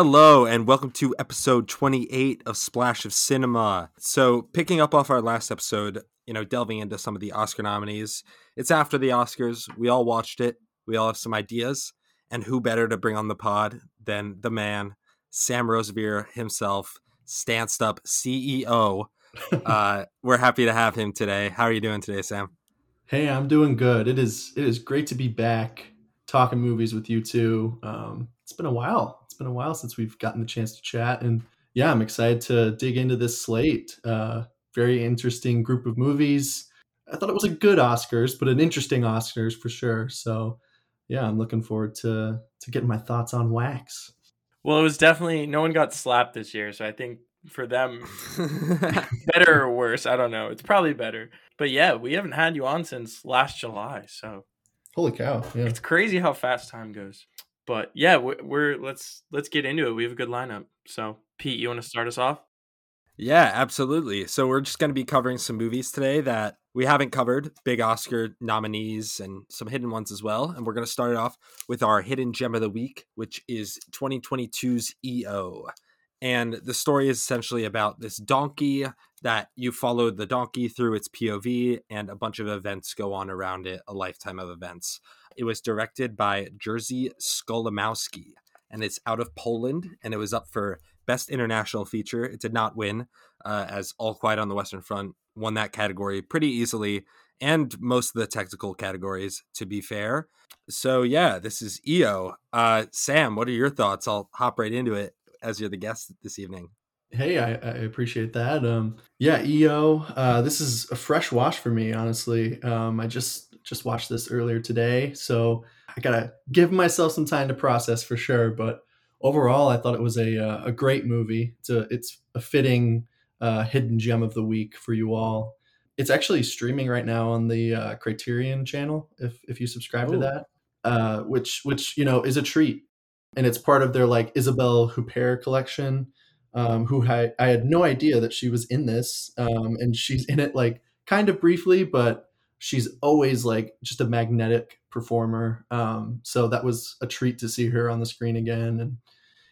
Hello, and welcome to episode 28 of Splash of Cinema. So, picking up off our last episode, you know, delving into some of the Oscar nominees, it's after the Oscars. We all watched it, we all have some ideas, and who better to bring on the pod than the man, Sam Rosevear himself, Stanced Up CEO. uh, we're happy to have him today. How are you doing today, Sam? Hey, I'm doing good. It is it is great to be back talking movies with you two. Um, it's been a while. It's been a while since we've gotten the chance to chat, and yeah, I'm excited to dig into this slate. Uh, very interesting group of movies. I thought it was a good Oscars, but an interesting Oscars for sure. So yeah, I'm looking forward to to getting my thoughts on Wax. Well, it was definitely no one got slapped this year, so I think for them, better or worse, I don't know. It's probably better. But yeah, we haven't had you on since last July, so holy cow, yeah, it's crazy how fast time goes. But yeah, we're, we're let's let's get into it. We have a good lineup. So Pete, you want to start us off? Yeah, absolutely. So we're just going to be covering some movies today that we haven't covered, big Oscar nominees and some hidden ones as well. And we're going to start it off with our hidden gem of the week, which is 2022's EO. And the story is essentially about this donkey that you follow the donkey through its POV, and a bunch of events go on around it, a lifetime of events. It was directed by Jerzy Skolimowski, and it's out of Poland, and it was up for Best International Feature. It did not win, uh, as All Quiet on the Western Front won that category pretty easily, and most of the technical categories, to be fair. So, yeah, this is EO. Uh, Sam, what are your thoughts? I'll hop right into it as you're the guest this evening. Hey, I, I appreciate that. Um, yeah, EO. Uh, this is a fresh watch for me, honestly. Um, I just just watched this earlier today, so I gotta give myself some time to process for sure. But overall, I thought it was a uh, a great movie. It's a it's a fitting uh, hidden gem of the week for you all. It's actually streaming right now on the uh, Criterion channel. If if you subscribe Ooh. to that, uh, which which you know is a treat, and it's part of their like Isabelle Huppert collection. Um, who I, I had no idea that she was in this, um, and she's in it like kind of briefly, but she's always like just a magnetic performer. Um, so that was a treat to see her on the screen again, and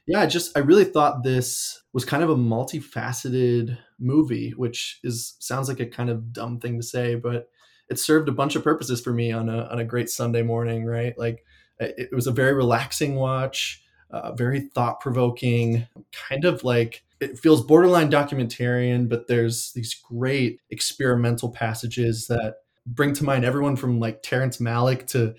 yeah, I just I really thought this was kind of a multifaceted movie, which is sounds like a kind of dumb thing to say, but it served a bunch of purposes for me on a on a great Sunday morning, right? Like it, was a very relaxing watch, uh, very thought provoking, kind of like it feels borderline documentarian, but there's these great experimental passages that bring to mind everyone from like Terrence Malick to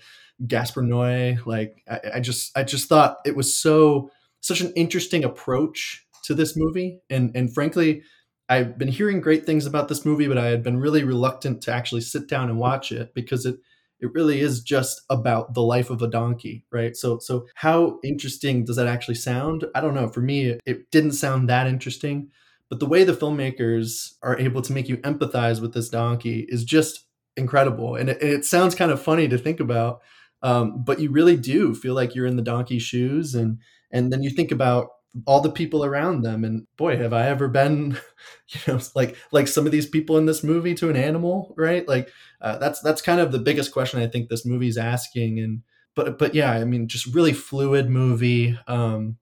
Gaspar Noé. Like I, I just I just thought it was so such an interesting approach to this movie. And and frankly, I've been hearing great things about this movie, but I had been really reluctant to actually sit down and watch it because it it really is just about the life of a donkey, right? So so how interesting does that actually sound? I don't know. For me, it didn't sound that interesting, but the way the filmmakers are able to make you empathize with this donkey is just incredible. And it, it sounds kind of funny to think about, um, but you really do feel like you're in the donkey's shoes and and then you think about all the people around them and boy have i ever been you know like like some of these people in this movie to an animal right? Like uh, that's that's kind of the biggest question i think this movie's asking and but but yeah i mean just really fluid movie. Um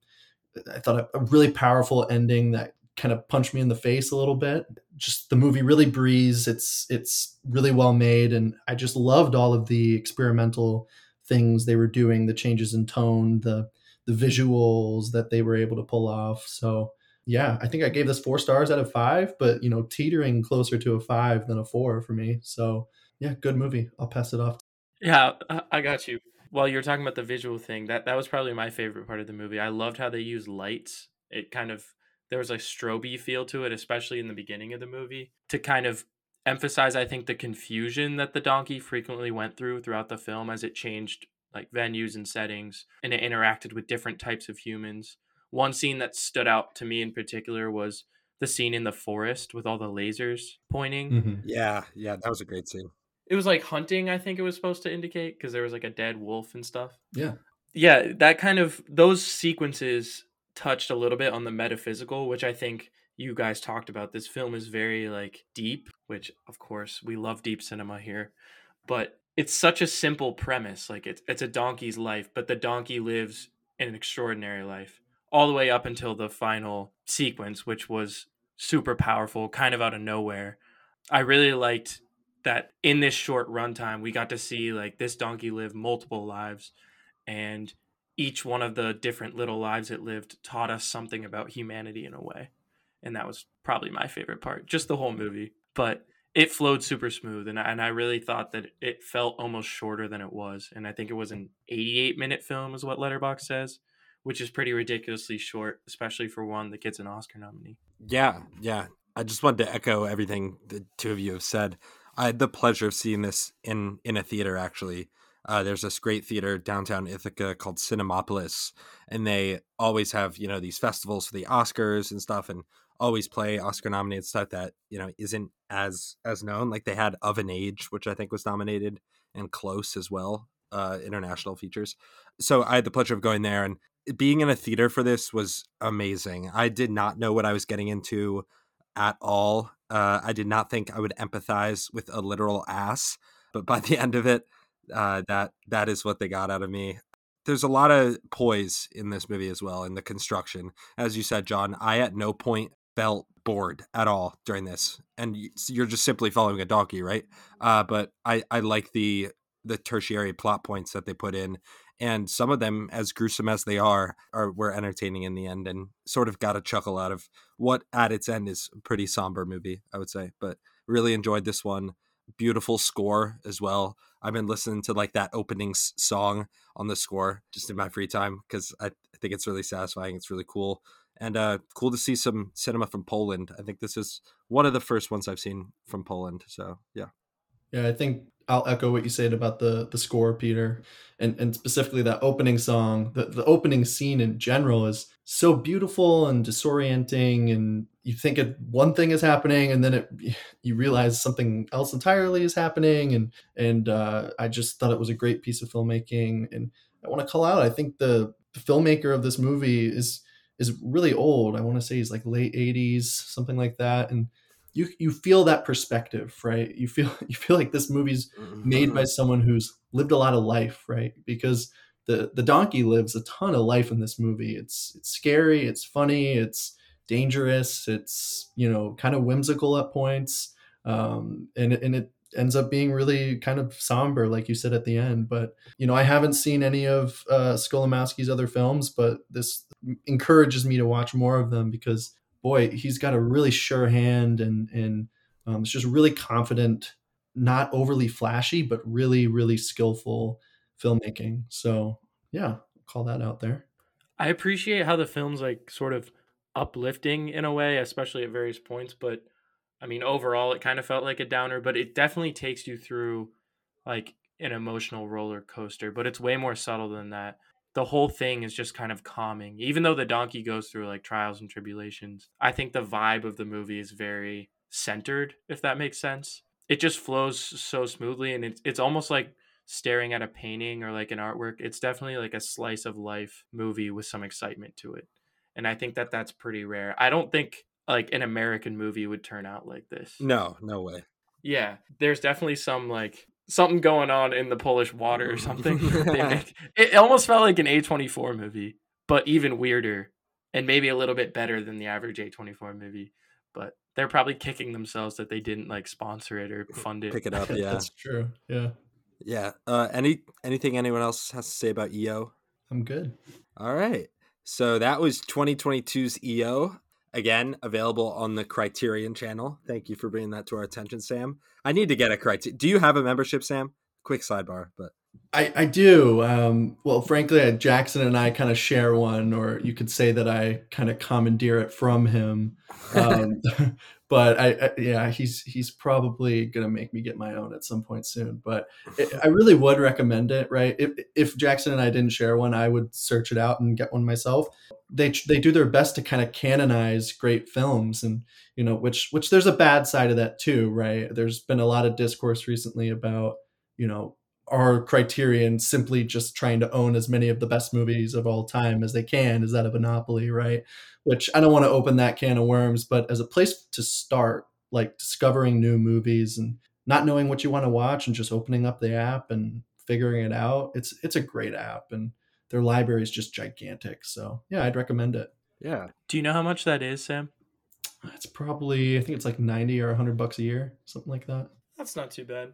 i thought a, a really powerful ending that kind of punched me in the face a little bit. Just the movie really breathes. It's it's really well made and i just loved all of the experimental things they were doing the changes in tone the the visuals that they were able to pull off. So yeah, I think I gave this four stars out of five, but you know, teetering closer to a five than a four for me. So yeah, good movie. I'll pass it off. Yeah, I got you. While you were talking about the visual thing, that that was probably my favorite part of the movie. I loved how they used lights. It kind of there was a stroby feel to it, especially in the beginning of the movie, to kind of emphasize, I think, the confusion that the donkey frequently went through throughout the film as it changed like venues and settings, and it interacted with different types of humans. One scene that stood out to me in particular was the scene in the forest with all the lasers pointing. Mm-hmm. Yeah, yeah, that was a great scene. It was like hunting, I think it was supposed to indicate because there was like a dead wolf and stuff. Yeah. Yeah, that kind of those sequences touched a little bit on the metaphysical, which I think you guys talked about. This film is very like deep, which of course we love deep cinema here, but it's such a simple premise. Like it's it's a donkey's life, but the donkey lives an extraordinary life. all the way up until the final sequence, which was super powerful, kind of out of nowhere. I really liked that in this short runtime, we got to see like this donkey live multiple lives, and each one of the different little lives it lived taught us something about humanity in a way. And that was probably my favorite part, just the whole movie. But it flowed super smooth, and I, and I really thought that it felt almost shorter than it was. And I think it was an 88 minute film, is what Letterboxd says which is pretty ridiculously short, especially for one that gets an Oscar nominee. Yeah, yeah. I just wanted to echo everything the two of you have said. I had the pleasure of seeing this in in a theater actually. Uh, there's this great theater downtown Ithaca called Cinemapolis, and they always have you know these festivals for the Oscars and stuff, and always play Oscar nominated stuff that you know isn't as as known. Like they had Of an Age, which I think was nominated, and Close as well, uh, international features. So I had the pleasure of going there, and being in a theater for this was amazing. I did not know what I was getting into at all. Uh, I did not think I would empathize with a literal ass, but by the end of it, uh, that that is what they got out of me. There's a lot of poise in this movie as well in the construction. As you said, John, I at no point felt bored at all during this, and you're just simply following a donkey, right? Uh, but I I like the the tertiary plot points that they put in and some of them as gruesome as they are are were entertaining in the end and sort of got a chuckle out of what at its end is a pretty somber movie i would say but really enjoyed this one. Beautiful score as well. I've been listening to like that opening song on the score just in my free time because I, I think it's really satisfying it's really cool and uh cool to see some cinema from poland i think this is one of the first ones i've seen from poland so yeah yeah i think I'll echo what you said about the the score, Peter, and and specifically that opening song. The the opening scene in general is so beautiful and disorienting, and you think it one thing is happening, and then it you realize something else entirely is happening, and and uh, I just thought it was a great piece of filmmaking, and I want to call out. I think the, the filmmaker of this movie is is really old. I want to say he's like late '80s, something like that, and you you feel that perspective, right? You feel you feel like this movie's made by mm-hmm. someone who's lived a lot of life, right? Because the the donkey lives a ton of life in this movie. It's it's scary, it's funny, it's dangerous, it's you know kind of whimsical at points, um, and and it ends up being really kind of somber, like you said at the end. But you know, I haven't seen any of uh, Skolimowski's other films, but this encourages me to watch more of them because boy, he's got a really sure hand and and um, it's just really confident, not overly flashy, but really really skillful filmmaking. So yeah, call that out there. I appreciate how the film's like sort of uplifting in a way, especially at various points. But I mean, overall, it kind of felt like a downer. But it definitely takes you through like an emotional roller coaster. But it's way more subtle than that the whole thing is just kind of calming. Even though the donkey goes through like trials and tribulations, I think the vibe of the movie is very centered, if that makes sense. It just flows so smoothly and it's it's almost like staring at a painting or like an artwork. It's definitely like a slice of life movie with some excitement to it. And I think that that's pretty rare. I don't think like an American movie would turn out like this. No, no way. Yeah, there's definitely some like something going on in the Polish water or something. make, it almost felt like an A24 movie, but even weirder and maybe a little bit better than the average A24 movie. But they're probably kicking themselves that they didn't like sponsor it or fund it. Pick it up, yeah. That's true. Yeah. Yeah. Uh any anything anyone else has to say about EO? I'm good. All right. So that was 2022's EO again available on the criterion channel. Thank you for bringing that to our attention sam. I need to get a criterion do you have a membership sam? Quick sidebar but i i do um, well frankly uh, jackson and i kind of share one or you could say that i kind of commandeer it from him um, but I, I, yeah he's he's probably gonna make me get my own at some point soon but it, i really would recommend it right? If if jackson and i didn't share one i would search it out and get one myself they they do their best to kind of canonize great films and you know which which there's a bad side of that too right? There's been a lot of discourse recently about you know our criterion simply just trying to own as many of the best movies of all time as they can? Is that a monopoly right? Which i don't want to open that can of worms but as a place to start like discovering new movies and not knowing what you want to watch and just opening up the app and figuring it out it's it's a great app and their library is just gigantic. So yeah, I'd recommend it. Yeah. Do you know how much that is, Sam? It's probably I think it's like ninety or hundred bucks a year, something like that. That's not too bad.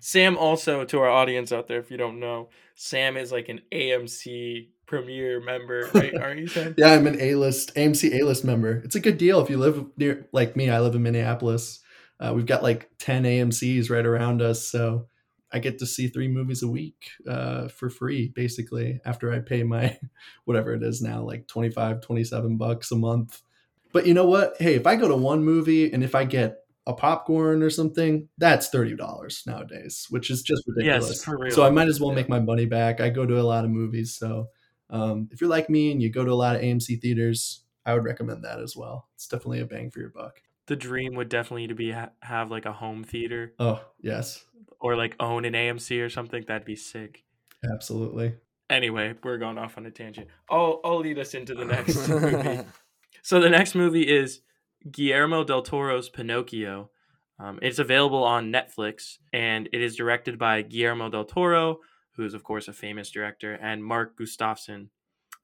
Sam also to our audience out there, if you don't know, Sam is like an AMC Premier member, right? Aren't you, Sam? yeah, I'm an A list AMC A list member. It's a good deal if you live near like me. I live in Minneapolis. Uh, we've got like ten AMC's right around us, so I get to see three movies a week uh, for free, basically, after I pay my whatever it is now, like 25, 27 bucks a month. But you know what? Hey, if I go to one movie and if I get a popcorn or something, that's thirty dollars nowadays, which is just ridiculous. Yes. So I might as well make my money back. I go to a lot of movies, so um, if you're like me and you go to a lot of AMC theaters, I would recommend that as well. It's definitely a bang for your buck. The dream would definitely to be ha- have like a home theater Oh yes, or like own an AMC or something. That'd be sick. absolutely. Anyway, we're going off on a tangent. I'll I'll lead us into the next movie. So the next movie is Guillermo del Toro's Pinocchio. Um, it's available on Netflix, and it is directed by Guillermo del Toro, who is of course a famous director, and Mark Gustafson.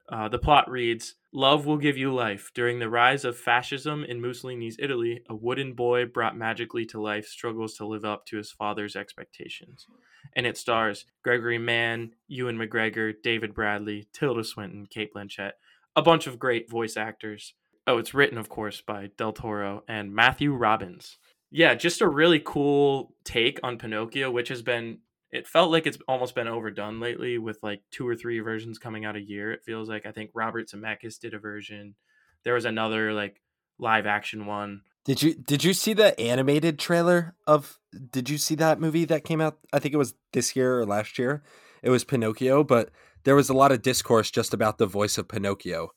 Uh, the plot reads: Love will give you life. During the rise of fascism in Mussolini's Italy, a wooden boy brought magically to life struggles to live up to his father's expectations. And it stars Gregory Mann, Ewan McGregor, David Bradley, Tilda Swinton, Cate Blanchett, a bunch of great voice actors. Oh, it's written, of course, by Del Toro and Matthew Robbins. Yeah, just a really cool take on Pinocchio, which has been, it felt like it's almost been overdone lately with like two or three versions coming out a year. It feels like I think Robert Zemeckis did a version. There was another like live action one. Did you did you see the animated trailer of did you see that movie that came out I think it was this year or last year? It was Pinocchio, but there was a lot of discourse just about the voice of Pinocchio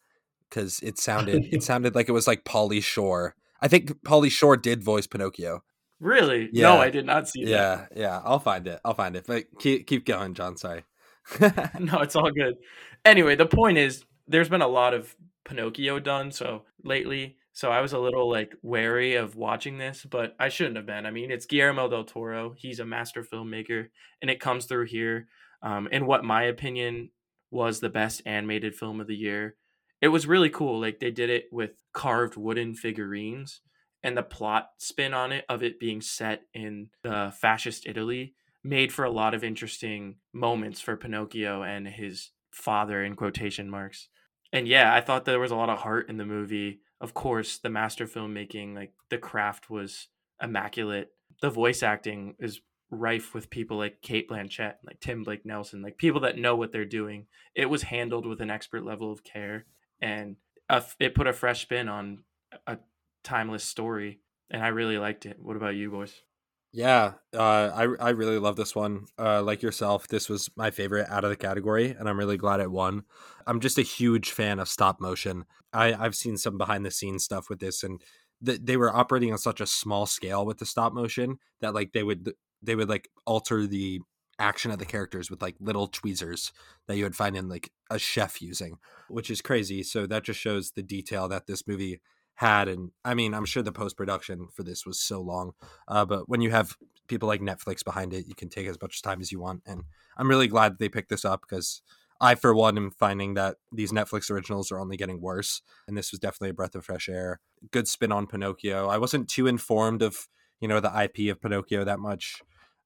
cuz it sounded it sounded like it was like Pauly Shore. I think Pauly Shore did voice Pinocchio. Really? Yeah. No, I did not see that. Yeah, yeah, I'll find it. I'll find it. But keep keep going, John, sorry. no, it's all good. Anyway, the point is there's been a lot of Pinocchio done so lately. So I was a little like wary of watching this, but I shouldn't have been. I mean, it's Guillermo del Toro. He's a master filmmaker, and it comes through here. Um, in what my opinion was the best animated film of the year. It was really cool. Like they did it with carved wooden figurines, and the plot spin on it of it being set in the fascist Italy made for a lot of interesting moments for Pinocchio and his father in quotation marks. And yeah, I thought there was a lot of heart in the movie. Of course, the master filmmaking, like the craft was immaculate. The voice acting is rife with people like Cate Blanchett, like Tim Blake Nelson, like people that know what they're doing. It was handled with an expert level of care and it put a fresh spin on timeless story and I really liked it. What about you boys? Yeah, uh, I I really love this one. Uh, like yourself, this was my favorite out of the category, and I'm really glad it won. I'm just a huge fan of stop motion. I I've seen some behind the scenes stuff with this, and th- they were operating on such a small scale with the stop motion that like they would they would like alter the action of the characters with like little tweezers that you would find in like a chef using, which is crazy. So that just shows the detail that this movie had and i mean i'm sure the post production for this was so long uh, but when you have people like netflix behind it you can take as much time as you want and i'm really glad that they picked this up because i for one am finding that these netflix originals are only getting worse and this was definitely a breath of fresh air. Good spin on pinocchio. I wasn't too informed of you know the ip of pinocchio that much.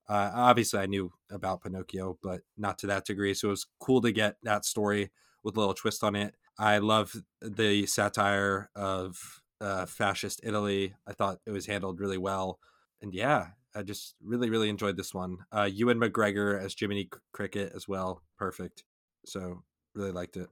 Uh, obviously i knew about pinocchio but not to that degree so it was cool to get that story with a little twist on it I love the satire of uh, fascist Italy. I thought it was handled really well, and yeah, I just really, really enjoyed this one. Uh, Ewan McGregor as Jiminy Cricket as well, perfect. So really liked it.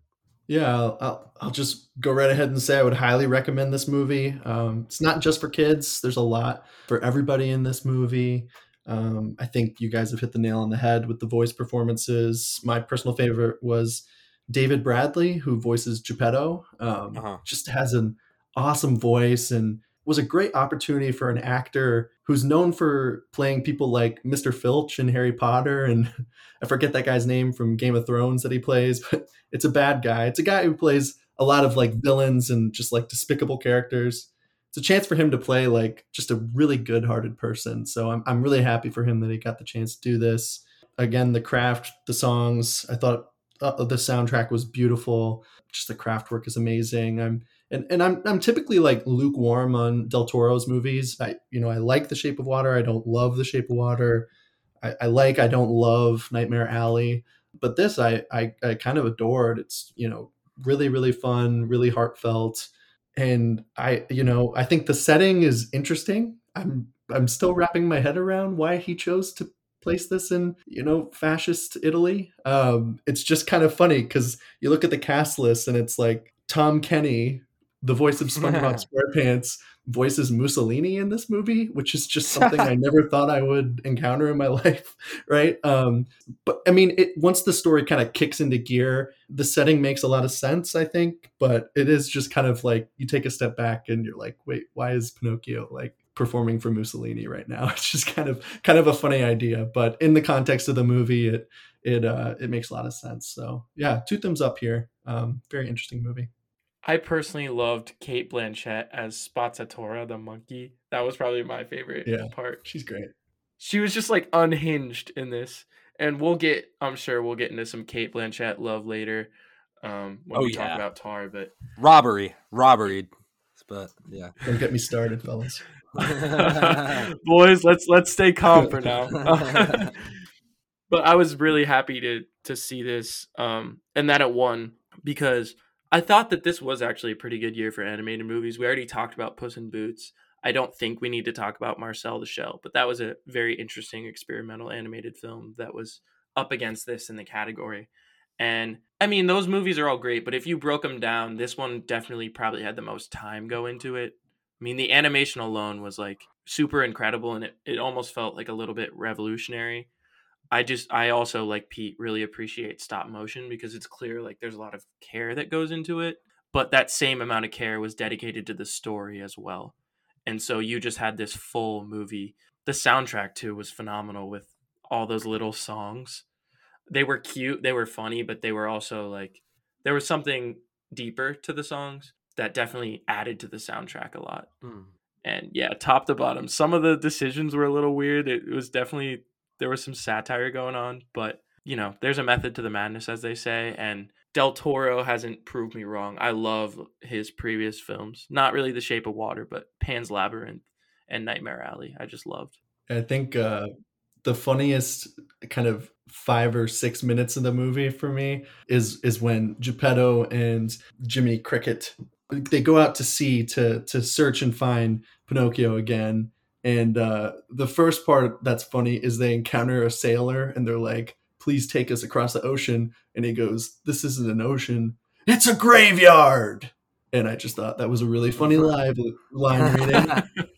Yeah, I'll, I'll, I'll just go right ahead and say I would highly recommend this movie. Um, it's not just for kids. There's a lot for everybody in this movie. Um, I think you guys have hit the nail on the head with the voice performances. My personal favorite was David Bradley, who voices Geppetto, um, Uh-huh. just has an awesome voice and was a great opportunity for an actor who's known for playing people like Mr. Filch in Harry Potter. And I forget that guy's name from Game of Thrones that he plays, but it's a bad guy. It's a guy who plays a lot of like villains and just like despicable characters. It's a chance for him to play like just a really good hearted person. So I'm, I'm really happy for him that he got the chance to do this. Again, the craft, the songs, I thought uh, the soundtrack was beautiful. Just the craft work is amazing. I'm and, and I'm I'm typically like lukewarm on Del Toro's movies. I you know I like The Shape of Water. I don't love The Shape of Water. I, I like I don't love Nightmare Alley. But this I, I I kind of adored. It's you know really really fun, really heartfelt, and I you know I think the setting is interesting. I'm I'm still wrapping my head around why he chose to place this in you know fascist Italy. Um, it's just kind of funny because you look at the cast list and it's like Tom Kenny, the voice of SpongeBob SquarePants, voices Mussolini in this movie, which is just something I never thought I would encounter in my life, right? Um, but I mean, it once the story kind of kicks into gear, the setting makes a lot of sense, I think. But it is just kind of like you take a step back and you're like, wait, why is Pinocchio like performing for Mussolini right now? It's just kind of kind of a funny idea, but in the context of the movie, it it uh, it makes a lot of sense. So yeah, two thumbs up here. Um, very interesting movie. I personally loved Cate Blanchett as Spazzatura, the monkey. That was probably my favorite Yeah. part. She's great. She was just like unhinged in this. And we'll get, I'm sure we'll get into some Cate Blanchett love later um, when Oh, we talk about Tár. But robbery, robbery. But yeah. Don't get me started, fellas. boys, let's let's stay calm for now. but I was really happy to to see this um, and that it won because I thought that this was actually a pretty good year for animated movies. We already talked about Puss in Boots. I don't think we need to talk about Marcel the Shell, but that was a very interesting experimental animated film that was up against this in the category. And I mean, those movies are all great, but if you broke them down, this one definitely probably had the most time go into it. I mean, the animation alone was like super incredible and it, it almost felt like a little bit revolutionary. I just, I also, like Pete, really appreciate stop motion because it's clear like there's a lot of care that goes into it, but that same amount of care was dedicated to the story as well. And so you just had this full movie. The soundtrack, too, was phenomenal with all those little songs. They were cute, they were funny, but they were also like, there was something deeper to the songs that definitely added to the soundtrack a lot. Hmm. And yeah, top to bottom, some of the decisions were a little weird. It was definitely there was some satire going on, but you know, there's a method to the madness, as they say. And Del Toro hasn't proved me wrong. I love his previous films. Not really The Shape of Water, but Pan's Labyrinth and Nightmare Alley. I just loved. I think uh, the funniest kind of five or six minutes of the movie for me is is when Geppetto and Jimmy Cricket they go out to sea to to search and find Pinocchio again. And uh, the first part that's funny is they encounter a sailor and they're like, "Please take us across the ocean." And he goes, "This isn't an ocean; it's a graveyard." And I just thought that was a really funny live line reading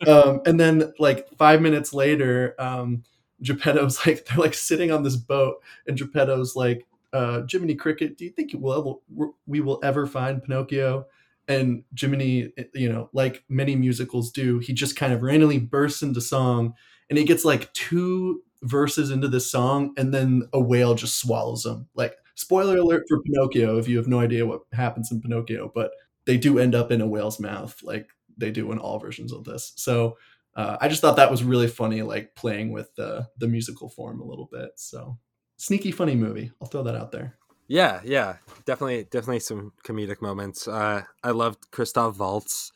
um, and then like five minutes later, um, Geppetto's like they're like sitting on this boat, and Geppetto's like, uh, "Jiminy Cricket, do you think you will ever, we will ever find Pinocchio?" And Jiminy, you know, like many musicals do, he just kind of randomly bursts into song, and he gets like two verses into this song, and then a whale just swallows him. Like spoiler alert for Pinocchio, if you have no idea what happens in Pinocchio, but they do end up in a whale's mouth, like they do in all versions of this. So uh, I just thought that was really funny, like playing with the the musical form a little bit. So sneaky funny movie. I'll throw that out there. Yeah, yeah, definitely, definitely some comedic moments. Uh, I loved Christoph Waltz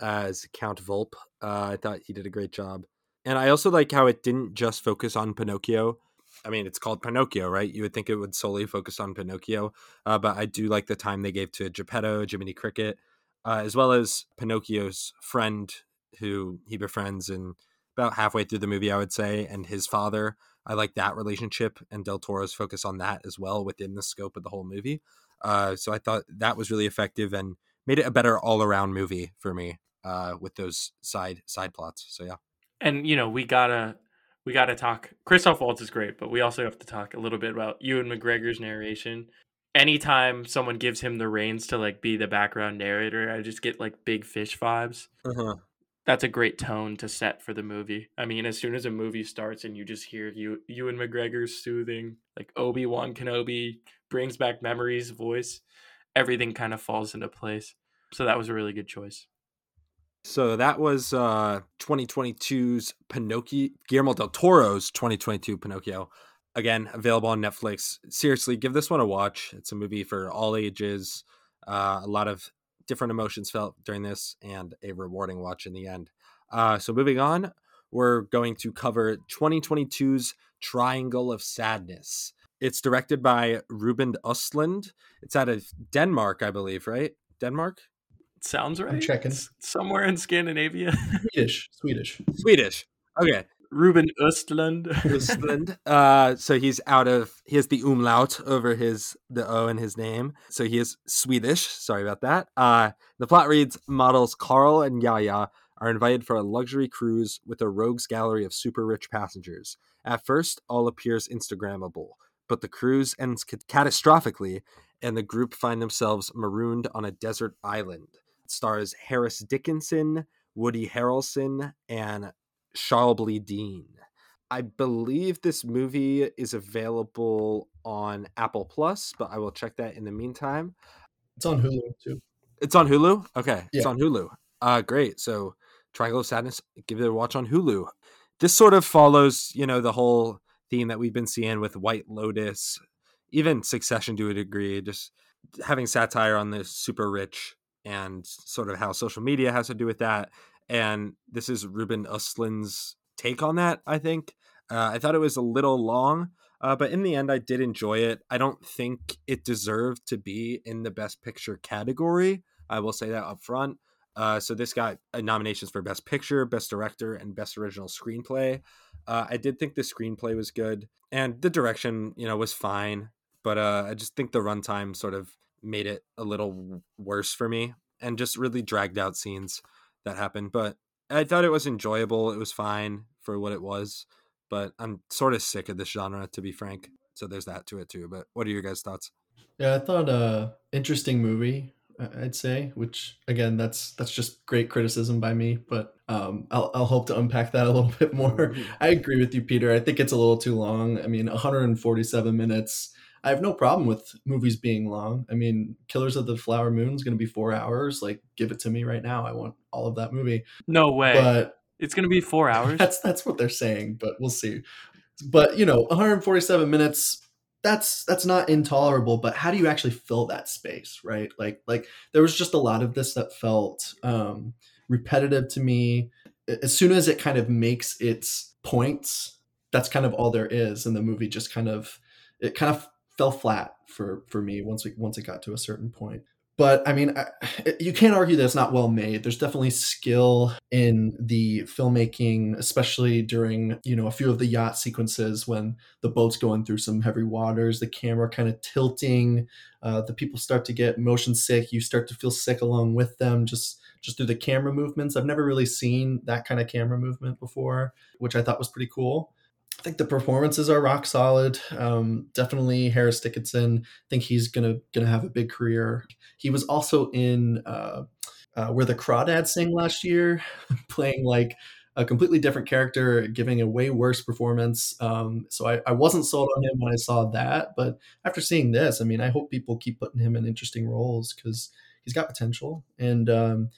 as Count Volpe. Uh, I thought he did a great job, and I also like how it didn't just focus on Pinocchio. I mean, it's called Pinocchio, right? You would think it would solely focus on Pinocchio, uh, but I do like the time they gave to Geppetto, Jiminy Cricket, uh, as well as Pinocchio's friend, who he befriends in about halfway through the movie, I would say, and his father. I like that relationship and Del Toro's focus on that as well within the scope of the whole movie. Uh, so I thought that was really effective and made it a better all around movie for me uh, with those side side plots. So yeah, And you know, we gotta we gotta talk. Christoph Waltz is great, but we also have to talk a little bit about Ewan McGregor's narration. Anytime someone gives him the reins to like be the background narrator, I just get like big fish vibes. uh-huh. That's a great tone to set for the movie. I mean, as soon as a movie starts and you just hear you Ewan McGregor's soothing, like Obi Wan Kenobi brings back memories voice, everything kind of falls into place. So that was a really good choice. so that was uh, 2022's Pinocchio, Guillermo del Toro's 2022 Pinocchio. again available on Netflix. Seriously, give this one a watch. It's a movie for all ages. Uh, a lot of different emotions felt during this, and a rewarding watch in the end. Uh, so moving on, we're going to cover 2022's Triangle of Sadness. It's directed by Ruben Östlund. It's out of Denmark, I believe, right? Denmark? Sounds right. I'm checking. S- somewhere in Scandinavia. Swedish, Swedish. Swedish. Okay. Ruben Östlund. Östlund. Uh, so he's out of he has the umlaut over his the O in his name. So he is Swedish. Sorry about that. Uh, the plot reads: Models Carl and Yaya are invited for a luxury cruise with a rogues gallery of super rich passengers. At first, all appears Instagrammable, but the cruise ends ca- catastrophically, and the group find themselves marooned on a desert island. It stars Harris Dickinson, Woody Harrelson, and Charlbi Dean. I believe this movie is available on Apple Plus, but I will check that in the meantime. It's on Hulu too. It's on Hulu. Okay, it's on Hulu. Uh, great. So Triangle of Sadness, give it a watch on Hulu. This sort of follows, you know, the whole theme that we've been seeing with White Lotus, even Succession to a degree, just having satire on the super rich and sort of how social media has to do with that. And this is Ruben Östlund's take on that. I think uh, I thought it was a little long, uh, but in the end, I did enjoy it. I don't think it deserved to be in the Best Picture category. I will say that up front. Uh, so this got uh, nominations for Best Picture, Best Director, and Best Original Screenplay. Uh, I did think the screenplay was good, and the direction, you know, was fine. But uh, I just think the runtime sort of made it a little worse for me, and just really dragged out scenes that happened. But I thought it was enjoyable. It was fine for what it was. But I'm sort of sick of this genre, to be frank. So there's that to it too. But what are your guys' thoughts? Yeah, I thought uh interesting movie. I'd say, which again, that's that's just great criticism by me, but um, I'll I'll hope to unpack that a little bit more. I agree with you, Peter. I think it's a little too long. I mean, 147 minutes. I have no problem with movies being long. I mean, Killers of the Flower Moon is going to be four hours. Like, give it to me right now. I want all of that movie. No way. But it's gonna be four hours. that's that's what they're saying, but we'll see. But you know, 147 minutes. That's that's not intolerable. But how do you actually fill that space, right? Like like there was just a lot of this that felt um, repetitive to me. As soon as it kind of makes its points, that's kind of all there is, and the movie just kind of it kind of fell flat for for me once we once it got to a certain point but I mean, I, you can't argue that it's not well made. There's definitely skill in the filmmaking, especially during you know a few of the yacht sequences when the boat's going through some heavy waters, the camera kind of tilting, uh, the people start to get motion sick. You start to feel sick along with them, just just through the camera movements. I've never really seen that kind of camera movement before, which I thought was pretty cool. I think the performances are rock solid. Um, definitely Harris Dickinson. I think he's gonna gonna have a big career. He was also in uh, uh, where the Crawdads Sing last year, playing like a completely different character, giving a way worse performance. Um, so I, I wasn't sold on him when I saw that, but after seeing this, I mean, I hope people keep putting him in interesting roles because he's got potential. And um,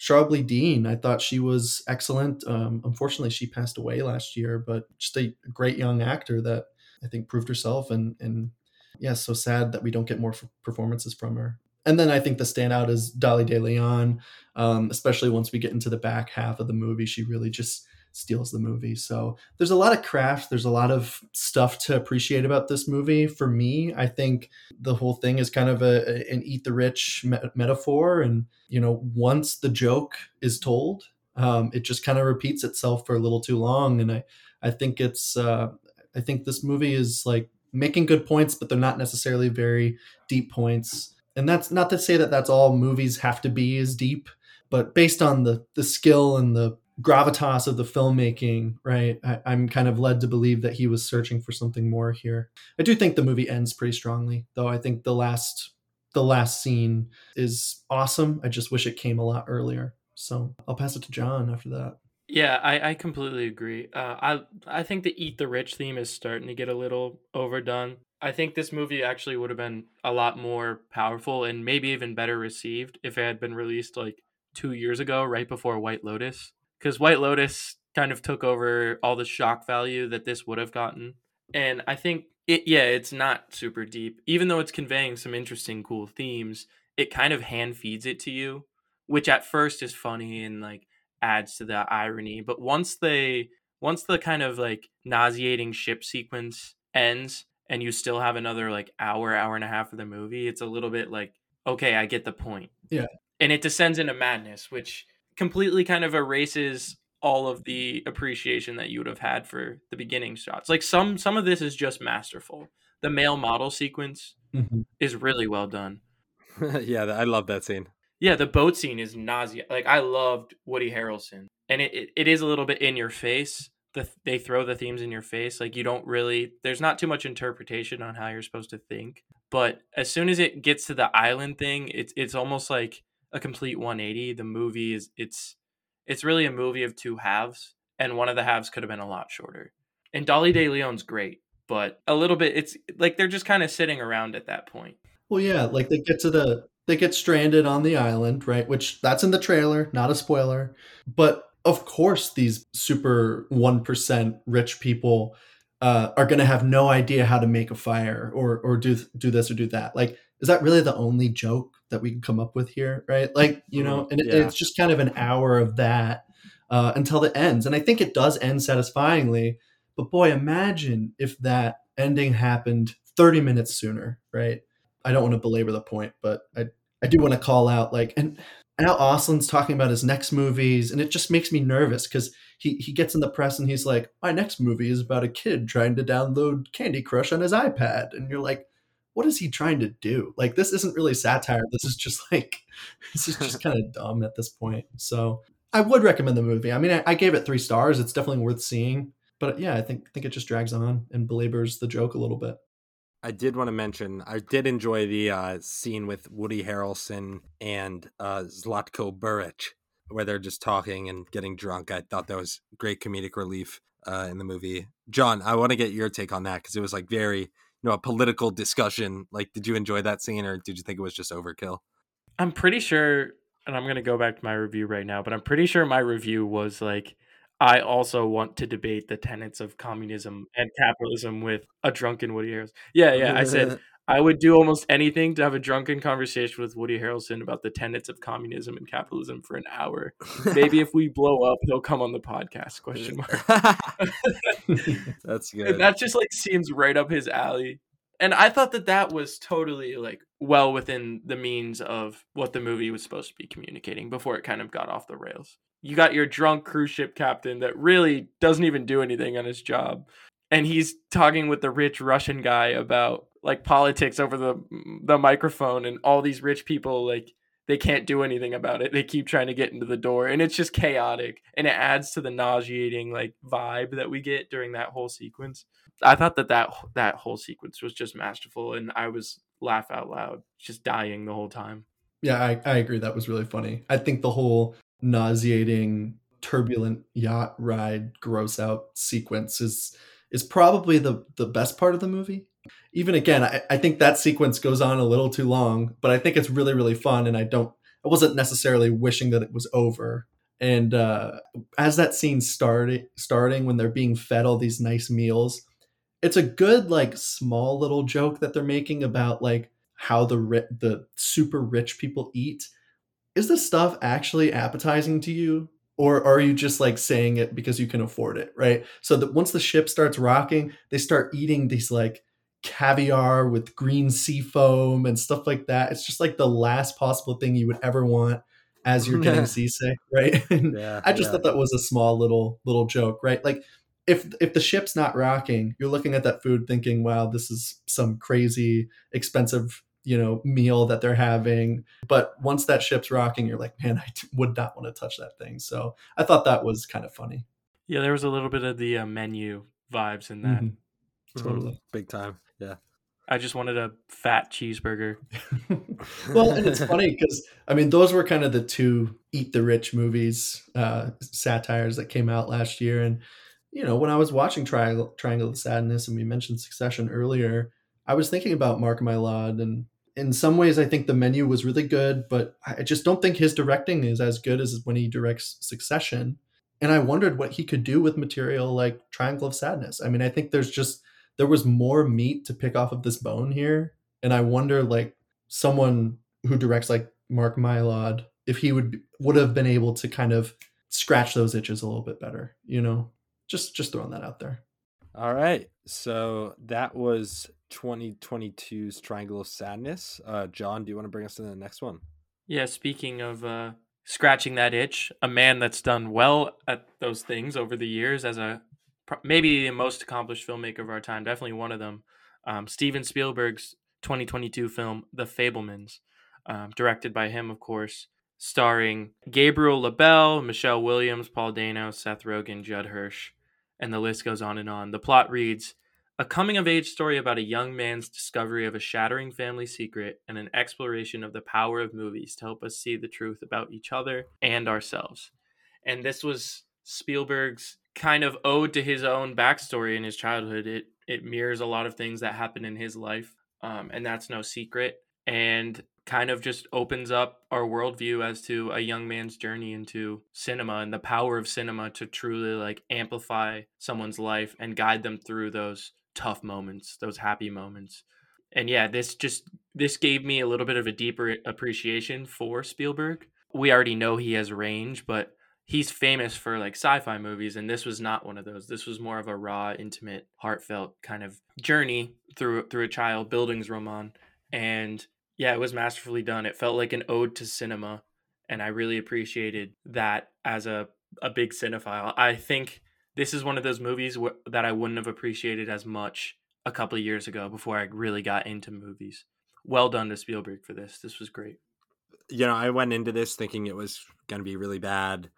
Charlbi Dean, I thought she was excellent. Um, unfortunately, she passed away last year, but just a great young actor that I think proved herself. And and yeah, so sad that we don't get more f- performances from her. And then I think the standout is Dolly De Leon, um, especially once we get into the back half of the movie. She really just steals the movie. So there's a lot of craft. There's a lot of stuff to appreciate about this movie. For me, I think the whole thing is kind of a, an eat the rich me- metaphor. And, you know, once the joke is told, um, it just kind of repeats itself for a little too long. And I, I think it's, uh, I think this movie is like making good points, but they're not necessarily very deep points. And that's not to say that that's all movies have to be as deep, but based on the the skill and the gravitas of the filmmaking, right? I, I'm kind of led to believe that he was searching for something more here. I do think the movie ends pretty strongly, though. I think the last the last scene is awesome. I just wish it came a lot earlier. So I'll pass it to John after that. Yeah, I, I completely agree. Uh, I I think the eat the rich theme is starting to get a little overdone. I think this movie actually would have been a lot more powerful and maybe even better received if it had been released like two years ago, right before White Lotus. Because White Lotus kind of took over all the shock value that this would have gotten. And I think it yeah, it's not super deep. Even though it's conveying some interesting cool themes, it kind of hand feeds it to you, which at first is funny and like adds to the irony, but once they once the kind of like nauseating ship sequence ends and you still have another like hour, hour and a half of the movie, it's a little bit like, okay, I get the point. Yeah. And it descends into madness, which completely kind of erases all of the appreciation that you would have had for the beginning shots. Like some some of this is just masterful. The male model sequence Mhm. is really well done. yeah, I love that scene. Yeah, the boat scene is nausea. Like I loved Woody Harrelson, and it, it, it is a little bit in your face. The they throw the themes in your face. Like you don't really. There's not too much interpretation on how you're supposed to think. But as soon as it gets to the island thing, it's it's almost like a complete 180. The movie is it's it's really a movie of two halves, and one of the halves could have been a lot shorter. And Dolly De Leon's great, but a little bit. It's like they're just kind of sitting around at that point. Well, yeah, like they get to the they get stranded on the island, right? Which that's in the trailer, not a spoiler. But of course, these super one percent rich people uh, are going to have no idea how to make a fire or or do do this or do that. Like, is that really the only joke that we can come up with here, right? Like, you know, and it, Yeah. it's just kind of an hour of that uh, until it ends, and I think it does end satisfyingly. But boy, imagine if that ending happened thirty minutes sooner, right? I don't want to belabor the point, but I I do want to call out like and Al Oslin's talking about his next movies, and it just makes me nervous because he he gets in the press and he's like, my next movie is about a kid trying to download Candy Crush on his iPad, and you're like, what is he trying to do? Like this isn't really satire. This is just like this is just kind of dumb at this point. So I would recommend the movie. I mean, I, I gave it three stars. It's definitely worth seeing. But yeah, I think I think it just drags on and belabors the joke a little bit. I did want to mention I did enjoy the uh, scene with Woody Harrelson and uh, Zlatko Buric, where they're just talking and getting drunk. I thought that was great comedic relief uh, in the movie. John, I want to get your take on that because it was like very, know, a political discussion. Like, did you enjoy that scene or did you think it was just overkill? I'm pretty sure, and I'm gonna go back to my review right now, but I'm pretty sure my review was like, I also want to debate the tenets of communism and capitalism with a drunken Woody Harrelson. Yeah, yeah. I said I would do almost anything to have a drunken conversation with Woody Harrelson about the tenets of communism and capitalism for an hour. Maybe if we blow up, he'll come on the podcast. Question mark. That's good. And that just like seems right up his alley. And I thought that that was totally like well within the means of what the movie was supposed to be communicating before it kind of got off the rails. You got your drunk cruise ship captain that really doesn't even do anything on his job. And he's talking with the rich Russian guy about like politics over the the microphone and all these rich people like they can't do anything about it. They keep trying to get into the door and it's just chaotic and it adds to the nauseating like vibe that we get during that whole sequence. I thought that that that whole sequence was just masterful and I was laugh out loud, just dying the whole time. Yeah, I, I agree. That was really funny. I think the whole nauseating, turbulent yacht ride, gross out sequence is is probably the the best part of the movie. Even again, I, I think that sequence goes on a little too long, but I think it's really really fun, and I don't. I wasn't necessarily wishing that it was over. And uh, as that scene started, starting when they're being fed all these nice meals, it's a good like small little joke that they're making about like how the ri- the super rich people eat is this stuff actually appetizing to you or are you just like saying it because you can afford it right so that once the ship starts rocking they start eating these like caviar with green sea foam and stuff like that it's just like the last possible thing you would ever want as you're getting seasick right yeah, I just yeah. thought that was a small little little joke, right? Like if if the ship's not rocking, you're looking at that food thinking, "Wow, this is some crazy expensive, you know, meal that they're having." But once that ship's rocking, you're like, "Man, I t- would not want to touch that thing." So, I thought that was kind of funny. Yeah, there was a little bit of the uh, menu vibes in that. Mhm. Mhm. Totally. big time. Yeah. I just wanted a fat cheeseburger. well, and it's funny because I mean, those were kind of the two eat the rich movies, uh, satires that came out last year. And you know, when I was watching Triangle Triangle of Sadness, and we mentioned Succession earlier, I was thinking about Mark Mylod, and in some ways, I think the menu was really good, but I just don't think his directing is as good as when he directs Succession. And I wondered what he could do with material like Triangle of Sadness. I mean, I think there's just there was more meat to pick off of this bone here. And I wonder, like, someone who directs like Mark Mylod, if he would would have been able to kind of scratch those itches a little bit better, you know? Just just throwing that out there. All right. So that was 2022's Triangle of Sadness. Uh, John, do you want to bring us to the next one? Yeah, speaking of uh, scratching that itch, a man that's done well at those things over the years as a maybe the most accomplished filmmaker of our time, definitely one of them. Um, Steven Spielberg's 2022 film, The Fabelmans, um, directed by him, of course, starring Gabriel LaBelle, Michelle Williams, Paul Dano, Seth Rogen, Judd Hirsch, and the list goes on and on. The plot reads a coming of age story about a young man's discovery of a shattering family secret and an exploration of the power of movies to help us see the truth about each other and ourselves. And this was Spielberg's kind of ode to his own backstory in his childhood. It it mirrors a lot of things that happened in his life, um, and that's no secret. And kind of just opens up our worldview as to a young man's journey into cinema and the power of cinema to truly like amplify someone's life and guide them through those tough moments, those happy moments. And yeah, this just this gave me a little bit of a deeper appreciation for Spielberg. We already know he has range, but he's famous for like sci-fi movies and this was not one of those. This was more of a raw intimate heartfelt kind of journey through through a child bildungsroman and yeah it was masterfully done. It felt like an ode to cinema and i really appreciated that as a a big cinephile. I think this is one of those movies wh- that i wouldn't have appreciated as much a couple of years ago before i really got into movies. Well done to spielberg for this. This was great. You know i went into this thinking it was going to be really bad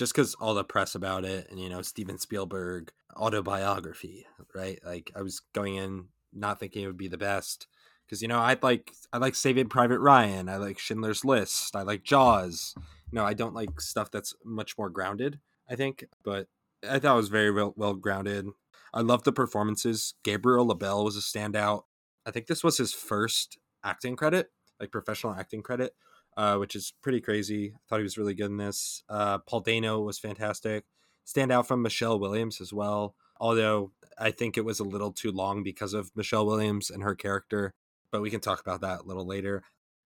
just because all the press about it and you know steven spielberg autobiography right? Like i was going in not thinking it would be the best because you know i like i like saving private ryan i like schindler's list i like jaws no i don't like stuff that's much more grounded i think but i thought it was very well, well grounded. I love the performances. Gabriel labelle was a standout. I think this was his first acting credit like professional acting credit uh, which is pretty crazy. I thought he was really good in this. Uh, Paul Dano was fantastic. Stand out from Michelle Williams as well. Although I think it was a little too long because of Michelle Williams and her character, but we can talk about that a little later.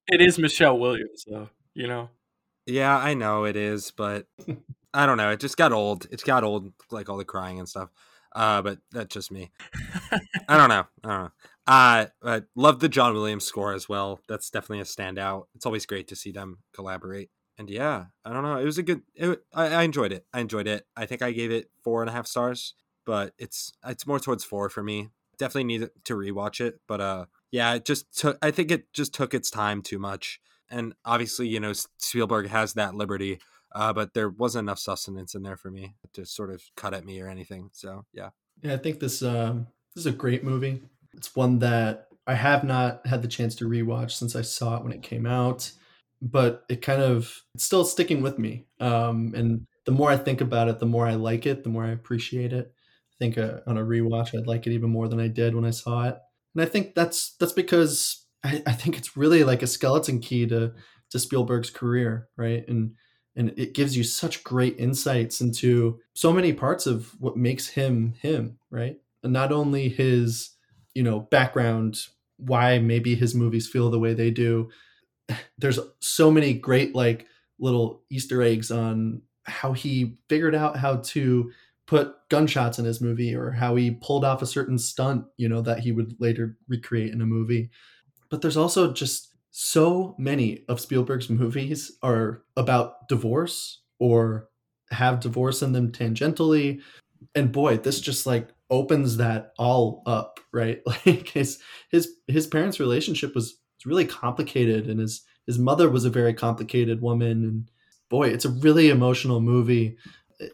It is Michelle Williams, though. You know. Yeah, I know it is, but I don't know. It just got old. It's got old, like all the crying and stuff. Uh, but that's just me. I don't know. I don't know. Uh, I love the John Williams score as well. That's definitely a standout. It's always great to see them collaborate. And yeah, I don't know. It was a good. It, I, I enjoyed it. I enjoyed it. I think I gave it four and a half stars, but it's it's more towards four for me. Definitely need to rewatch it, but uh, yeah, it just took. I think it just took its time too much. And obviously, you know, Spielberg has that liberty, uh, but there wasn't enough sustenance in there for me to sort of cut at me or anything. So yeah, yeah, I think this um, this is a great movie. It's one that I have not had the chance to rewatch since I saw it when it came out, but it kind of it's still sticking with me. Um, and the more I think about it, the more I like it, the more I appreciate it. I think uh, on a rewatch, I'd like it even more than I did when I saw it. And I think that's that's because I, I think it's really like a skeleton key to to Spielberg's career, right? And and it gives you such great insights into so many parts of what makes him him, right? And not only his you know background why maybe his movies feel the way they do. There's so many great like little easter eggs on how he figured out how to put gunshots in his movie or how he pulled off a certain stunt you know that he would later recreate in a movie. But there's also just so many of Spielberg's movies are about divorce or have divorce in them tangentially. And boy this just like opens that all up, right? Like his his his parents' relationship was really complicated, and his his mother was a very complicated woman. And boy, it's a really emotional movie.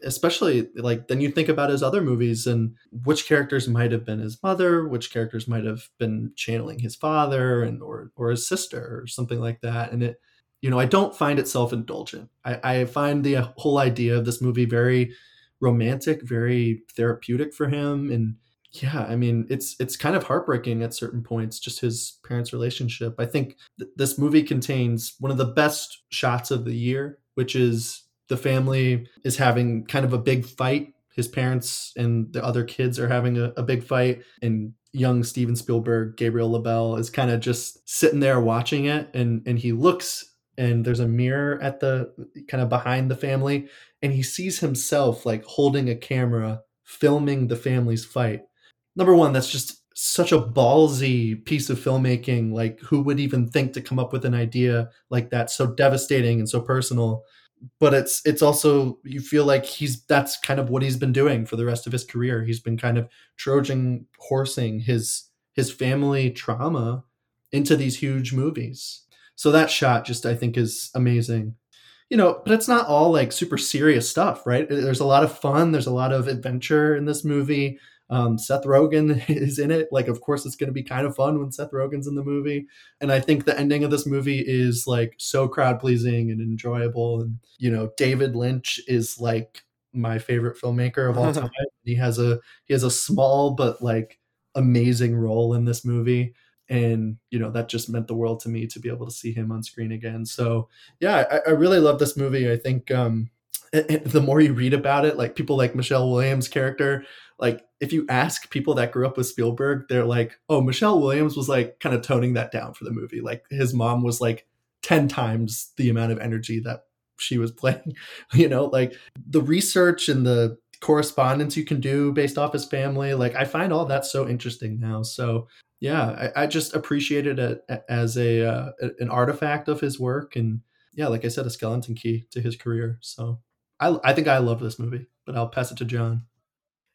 Especially like then you think about his other movies and which characters might have been his mother, which characters might have been channeling his father and or or his sister or something like that. And it, you know, I don't find it self indulgent. I, I find the uh, whole idea of this movie very romantic, very therapeutic for him. And yeah, I mean, it's it's kind of heartbreaking at certain points, just his parents' relationship. I think th- this movie contains one of the best shots of the year, which is the family is having kind of a big fight his parents and the other kids are having a, a big fight and young Steven Spielberg, Gabriel LaBelle is kind of just sitting there watching it and and he looks and there's a mirror at the kind of behind the family and he sees himself like holding a camera filming the family's fight. Number one, that's just such a ballsy piece of filmmaking. Like, who would even think to come up with an idea like that, so devastating and so personal? But it's it's also you feel like he's that's kind of what he's been doing for the rest of his career. He's been kind of Trojan horsing his his family trauma into these huge movies. So that shot just I think is amazing you know, but it's not all like super serious stuff, right? There's a lot of fun. There's a lot of adventure in this movie. Um, Seth Rogen is in it. Like, of course, it's going to be kind of fun when Seth Rogen's in the movie. And I think the ending of this movie is like so crowd pleasing and enjoyable. And, you know, David Lynch is like my favorite filmmaker of all time. he has a, he has a small, but like amazing role in this movie and you know that just meant the world to me to be able to see him on screen again. So yeah i, I really love this movie. I think um the more you read about it like people like michelle williams character like if you ask people that grew up with spielberg they're like oh michelle williams was like kind of toning that down for the movie. Like his mom was like 10 times the amount of energy that she was playing you know? Like the research and the correspondence you can do based off his family like i find all that so interesting now. So yeah, I, I just appreciated it as a uh, an artifact of his work, and yeah, like I said, a skeleton key to his career. So I I think I love this movie, but I'll pass it to John.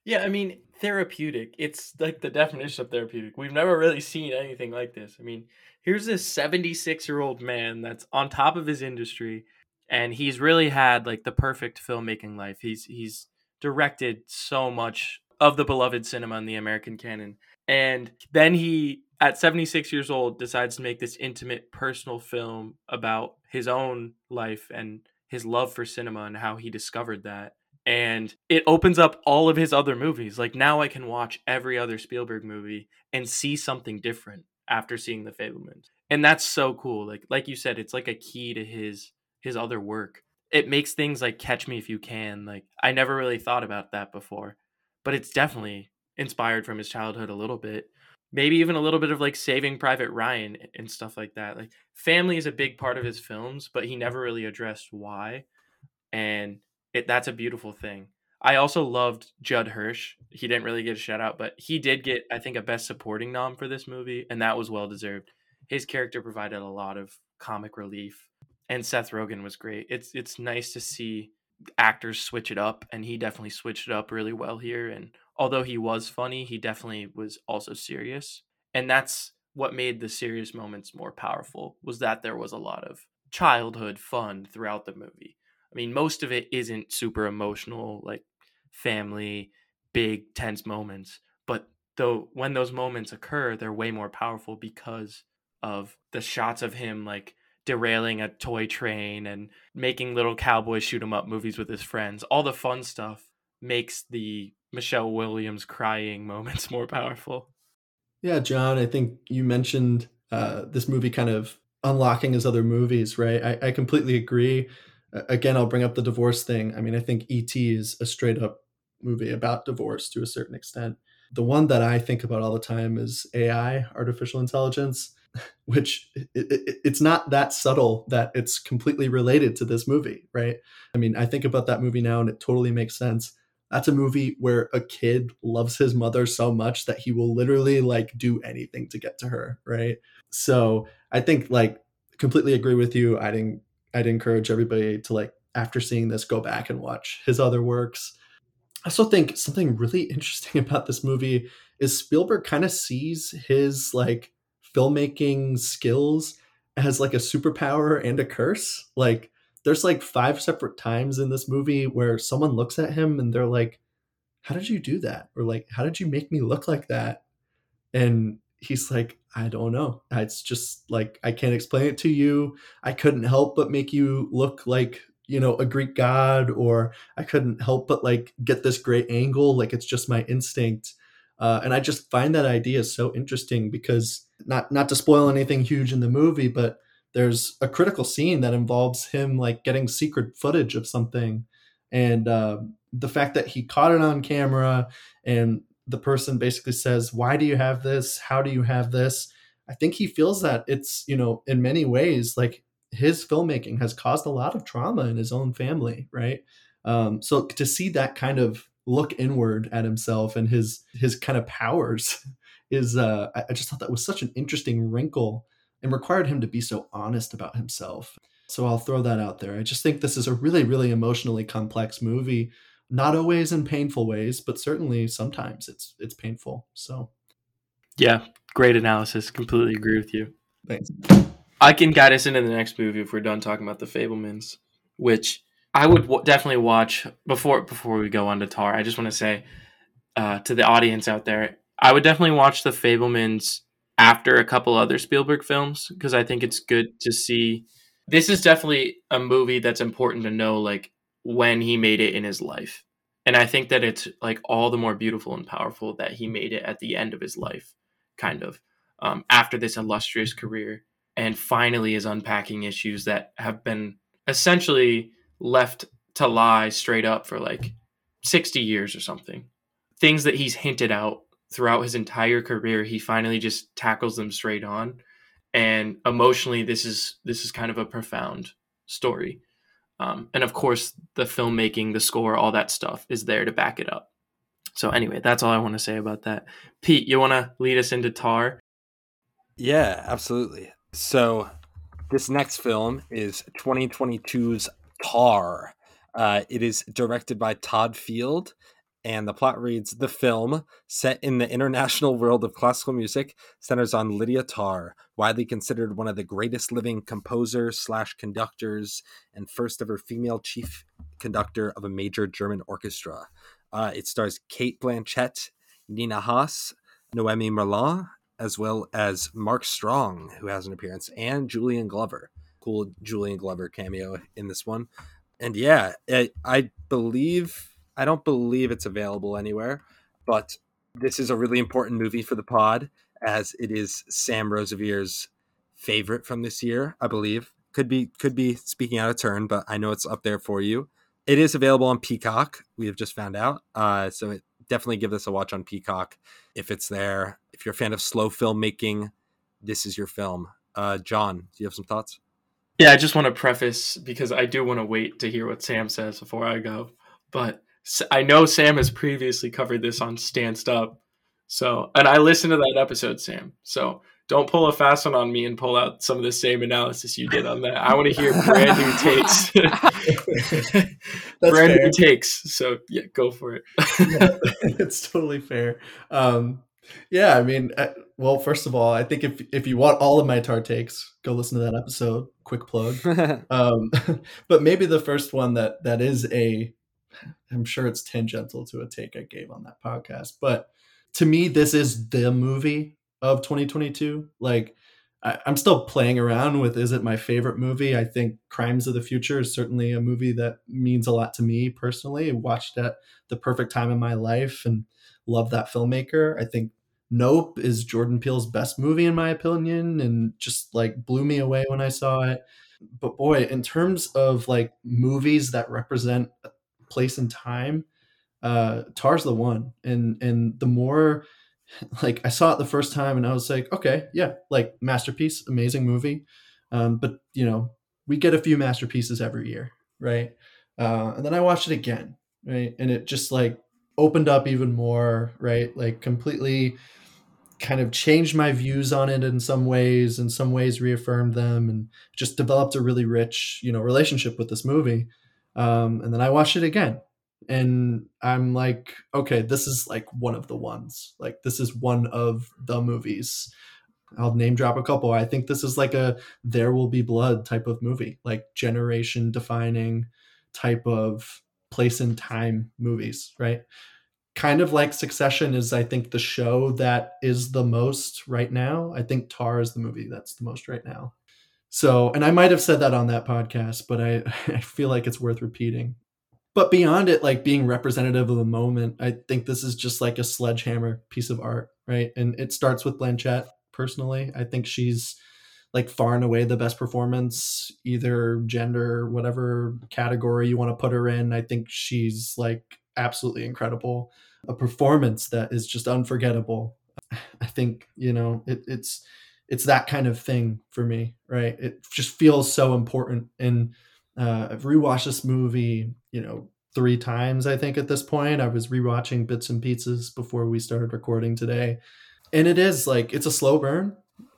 Yeah, I mean, therapeutic. It's like the definition of therapeutic. We've never really seen anything like this. I mean, here's this 76 year old man that's on top of his industry, and he's really had like the perfect filmmaking life. He's he's directed so much of the beloved cinema in the American canon. And then he, at 76 years old, decides to make this intimate personal film about his own life and his love for cinema and how he discovered that. And it opens up all of his other movies. Like now I can watch every other Spielberg movie and see something different after seeing The Fabelmans. And that's so cool. Like like you said, it's like a key to his his other work. It makes things like Catch Me If You Can. Like I never really thought about that before. But it's definitely inspired from his childhood a little bit. Maybe even a little bit of like saving private ryan and stuff like that. Like family is a big part of his films but he never really addressed why. And it that's a beautiful thing. I also loved judd hirsch. He didn't really get a shout out but he did get i think a best supporting nom for this movie and that was well deserved. His character provided a lot of comic relief and seth rogen was great. It's it's nice to see actors switch it up and he definitely switched it up really well here and although he was funny, he definitely was also serious. And that's what made the serious moments more powerful was that there was a lot of childhood fun throughout the movie. I mean, most of it isn't super emotional, like family, big tense moments, but though when those moments occur, they're way more powerful because of the shots of him like derailing a toy train and making little cowboy shoot 'em up movies with his friends. All the fun stuff makes the Michelle Williams crying moments more powerful. Yeah, John, I think you mentioned uh, this movie kind of unlocking his other movies, right? I, I completely agree. Again, I'll bring up the divorce thing. I mean, I think E.T. is a straight up movie about divorce to a certain extent. The one that I think about all the time is AI, artificial intelligence, which it, it, it's not that subtle that it's completely related to this movie, right? I mean, I think about that movie now and it totally makes sense that's a movie where a kid loves his mother so much that he will literally like do anything to get to her right? So i think like completely agree with you. I'd i'd encourage everybody to like after seeing this go back and watch his other works. I also think something really interesting about this movie is spielberg kind of sees his like filmmaking skills as like a superpower and a curse. Like there's like five separate times in this movie where someone looks at him and they're like, How did you do that? Or like, How did you make me look like that? And he's like, I don't know. It's just like, I can't explain it to you. I couldn't help but make you look like, you know, a Greek god, or I couldn't help but like get this great angle. Like, it's just my instinct. Uh, and I just find that idea so interesting because not not to spoil anything huge in the movie, but there's a critical scene that involves him like getting secret footage of something And uh, the fact that he caught it on camera and the person basically says, Why do you have this? How do you have this? I think he feels that it's, you know, in many ways, like his filmmaking has caused a lot of trauma in his own family, right? Um, so to see that kind of look inward at himself and his his kind of powers is uh, I just thought that was such an interesting wrinkle and required him to be so honest about himself. So I'll throw that out there. I just think this is a really, really emotionally complex movie. Not always in painful ways, but certainly sometimes it's it's painful. So yeah, great analysis. Completely agree with you. Thanks. I can guide us into the next movie if we're done talking about the Fabelmans, which I would w- definitely watch before before we go on to Tár. I just want to say uh, to the audience out there, I would definitely watch the Fabelmans after a couple other Spielberg films because I think it's good to see. This is definitely a movie that's important to know, like when he made it in his life, and I think that it's like all the more beautiful and powerful that he made it at the end of his life, kind of um, after this illustrious career and finally is unpacking issues that have been essentially left to lie straight up for like 60 years or something. Things that he's hinted out throughout his entire career, he finally just tackles them straight on. And emotionally, this is this is kind of a profound story. Um, and of course, the filmmaking, the score, all that stuff is there to back it up. So anyway, that's all I want to say about that. Pete, you want to lead us into Tár? Yeah, absolutely. So, this next film is 2022's Tár. Uh, it is directed by Todd Field, and the plot reads The film, set in the international world of classical music, centers on Lydia Tár, widely considered one of the greatest living composers slash conductors and first ever female chief conductor of a major German orchestra. Uh, it stars Cate Blanchett, Nina Hoss, Noémie Merlant, as well as Mark Strong, who has an appearance, and Julian Glover. Cool Julian Glover cameo in this one. And yeah, I believe, I don't believe it's available anywhere, but this is a really important movie for the pod as it is Sam Rosevear's favorite from this year, I believe. Could be could be speaking out of turn, but I know it's up there for you. It is available on Peacock. We have just found out, uh, so it, definitely give this a watch on Peacock if it's there. If you're a fan of slow filmmaking, this is your film. Uh, John, do you have some thoughts? Yeah, I just want to preface because I do want to wait to hear what Sam says before I go. But I know Sam has previously covered this on Stanced Up. So, and I listened to that episode, Sam. So don't pull a fast one on me and pull out some of the same analysis you did on that. I want to hear brand new takes. brand fair. new takes. So yeah, go for it. yeah, it's totally fair. Um, yeah, I mean, uh, well, first of all, I think if if you want all of my tar takes, go listen to that episode. Quick plug. um, but maybe the first one that that is a, I'm sure it's tangential to a take I gave on that podcast, but to me, this is the movie of 2022. Like, I, am still playing around with is it my favorite movie? I think Crimes of the Future is certainly a movie that means a lot to me personally. I watched at the perfect time in my life and love that filmmaker. I think Nope is Jordan Peele's best movie in my opinion and just like blew me away when I saw it. But boy, in terms of like movies that represent place and time, uh Tár's the one. And and the more like I saw it the first time and I was like, okay, yeah, like masterpiece, amazing movie. Um, but you know, we get a few masterpieces every year, right? Uh, and then I watched it again, right? And it just like opened up even more, right? Like completely kind of changed my views on it in some ways, in some ways reaffirmed them, and just developed a really rich, you know, relationship with this movie. Um, and then I watched it again, and I'm like, okay, this is like one of the ones. Like this is one of the movies. I'll name drop a couple. I think this is like a There Will Be Blood type of movie, like generation defining type of place and time movies, right? Kind of like Succession is, I think, the show that is the most right now. I think Tár is the movie that's the most right now. So, and I might have said that on that podcast, but I, I feel like it's worth repeating but beyond it like being representative of the moment i think this is just like a sledgehammer piece of art right and it starts with blanchett personally i think she's like far and away the best performance, either gender, whatever category you want to put her in. I think she's like absolutely incredible. A performance that is just unforgettable. I think, you know, it, it's it's that kind of thing for me, right? It just feels so important. And uh, I've rewatched this movie, you know, three times, I think, at this point. I was rewatching bits and pieces before we started recording today. And it is like it's a slow burn,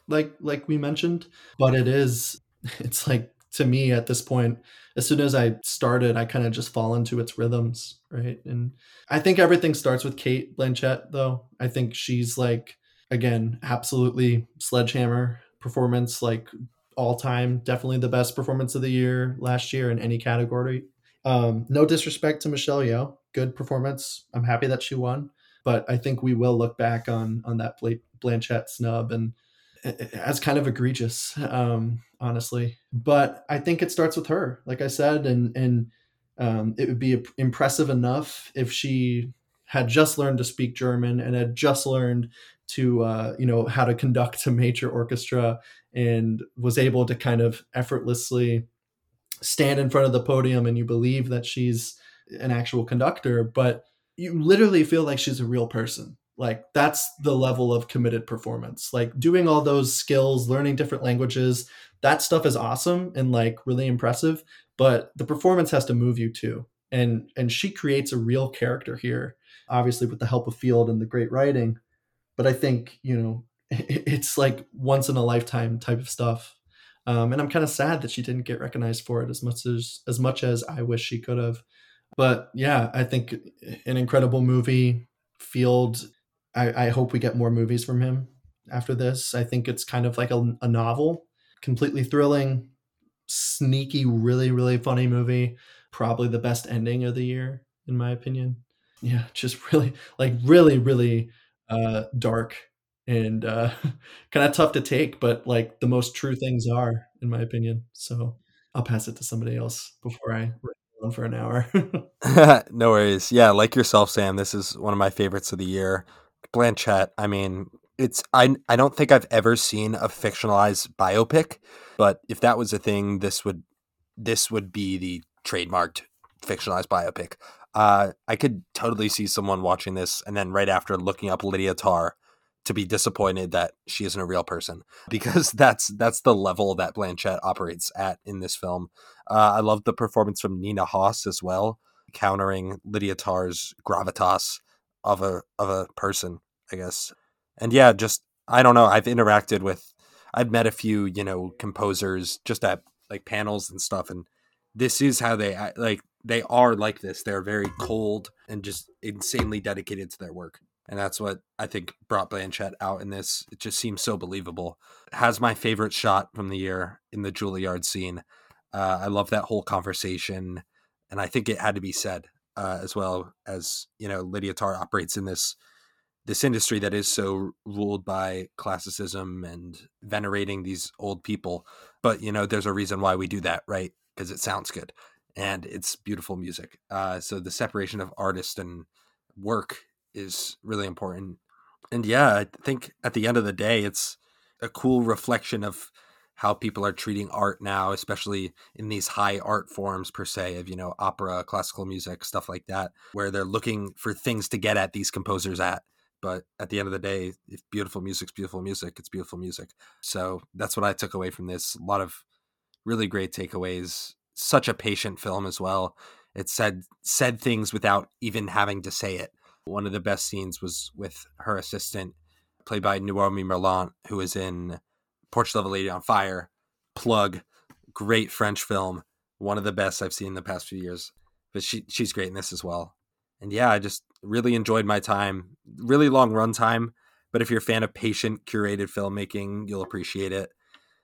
like like we mentioned, but it is it's like to me at this point, as soon as I started, I kind of just fall into its rhythms, right? And I think everything starts with Cate Blanchett, though. I think she's like again, absolutely sledgehammer performance, like all time, definitely the best performance of the year last year in any category. Um, no disrespect to Michelle Yeoh, good performance. I'm happy that she won, but I think we will look back on on that Blanchett snub and as kind of egregious, um, honestly. But I think it starts with her, like I said, and and um, it would be impressive enough if she had just learned to speak German and had just learned to uh, you know how to conduct a major orchestra and was able to kind of effortlessly stand in front of the podium and you believe that she's an actual conductor but you literally feel like she's a real person. Like that's the level of committed performance. Like doing all those skills learning different languages that stuff is awesome and like really impressive but the performance has to move you too. And and she creates a real character here obviously with the help of field and the great writing but I think you know it's like once in a lifetime type of stuff. Um, and I'm kind of sad that she didn't get recognized for it as much as as much as I wish she could have. But yeah, I think an incredible movie. Field, I, I hope we get more movies from him after this. I think it's kind of like a, a novel, completely thrilling, sneaky, really really funny movie. Probably the best ending of the year in my opinion. Yeah, just really like really really uh, dark and uh, kind of tough to take, but like the most true things are, in my opinion. So I'll pass it to somebody else before I run for an hour. no worries. Yeah, like yourself, Sam. This is one of my favorites of the year. Blanchett. I mean, it's I I don't think I've ever seen a fictionalized biopic, but if that was a thing, this would this would be the trademarked fictionalized biopic. Uh, I could totally see someone watching this and then right after looking up Lydia Tár to be disappointed that she isn't a real person because that's that's the level that Blanchett operates at in this film. Uh, I love the performance from Nina Hoss as well, countering Lydia Tár's gravitas of a of a person, I guess. And yeah, just I don't know. I've interacted with, I've met a few you know composers just at like panels and stuff, and this is how they like they are like this. They're very cold and just insanely dedicated to their work. And that's what I think brought Blanchett out in this. It just seems so believable. Has my favorite shot from the year in the Juilliard scene. Uh, I love that whole conversation. And I think it had to be said uh, as well as, you know, Lydia Tár operates in this this industry that is so ruled by classicism and venerating these old people. But, you know, there's a reason why we do that, right? Because it sounds good and it's beautiful music. Uh, so the separation of artist and work is really important. And yeah, I think at the end of the day, it's a cool reflection of how people are treating art now, especially in these high art forms per se of you know opera, classical music, stuff like that, where they're looking for things to get at these composers at. But at the end of the day, if beautiful music's beautiful music, it's beautiful music. So that's what I took away from this. A lot of really great takeaways such a patient film as well. It said said things without even having to say it. One of the best scenes was with her assistant, played by Noémie Merlant, who is in Portrait of a Lady on Fire. Plug, great French film, one of the best I've seen in the past few years. But she she's great in this as well. And yeah, I just really enjoyed my time. Really long run time, but if you're a fan of patient curated filmmaking, you'll appreciate it.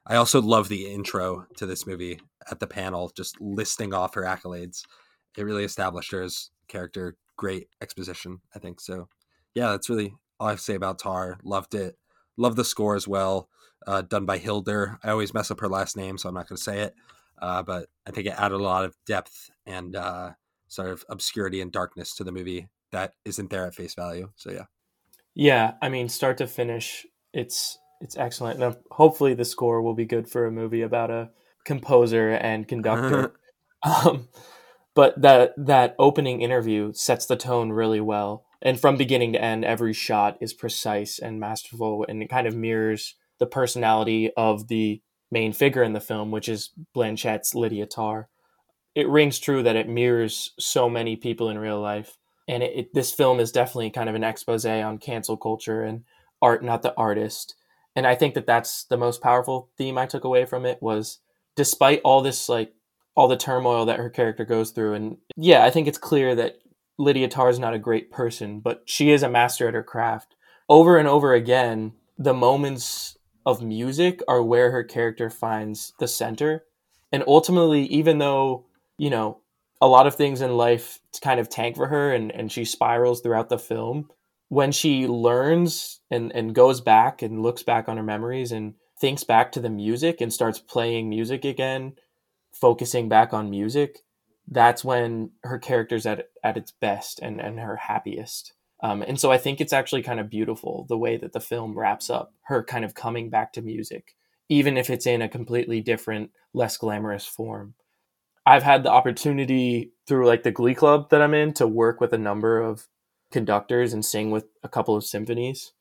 I also love the intro to this movie at the panel, just listing off her accolades. It really established her as character. Great exposition, I think. So, yeah, that's really all I have to say about Tár. Loved it. Love the score as well. Uh, done by Hildur. I always mess up her last name, so I'm not going to say it. Uh, but I think it added a lot of depth and uh, sort of obscurity and darkness to the movie that isn't there at face value. So, yeah. Yeah, I mean, start to finish, it's it's excellent. And hopefully, the score will be good for a movie about a composer and conductor. um, but that that opening interview sets the tone really well, and from beginning to end, every shot is precise and masterful, and it kind of mirrors the personality of the main figure in the film, which is Blanchett's Lydia Tár. It rings true that it mirrors so many people in real life, and it, it, this film is definitely kind of an expose on cancel culture and art, not the artist. And I think that that's the most powerful theme I took away from it was, despite all this like all the turmoil that her character goes through, and yeah, I think it's clear that Lydia Tár is not a great person, but she is a master at her craft. Over and over again, the moments of music are where her character finds the center. And ultimately, even though, you know, a lot of things in life kind of tank for her and, and she spirals throughout the film, when she learns and, and goes back and looks back on her memories and thinks back to the music and starts playing music again, focusing back on music, that's when her character's at, at its best and, and her happiest. Um, and so I think it's actually kind of beautiful the way that the film wraps up her kind of coming back to music, even if it's in a completely different, less glamorous form. I've had the opportunity through like the Glee Club that I'm in to work with a number of conductors and sing with a couple of symphonies.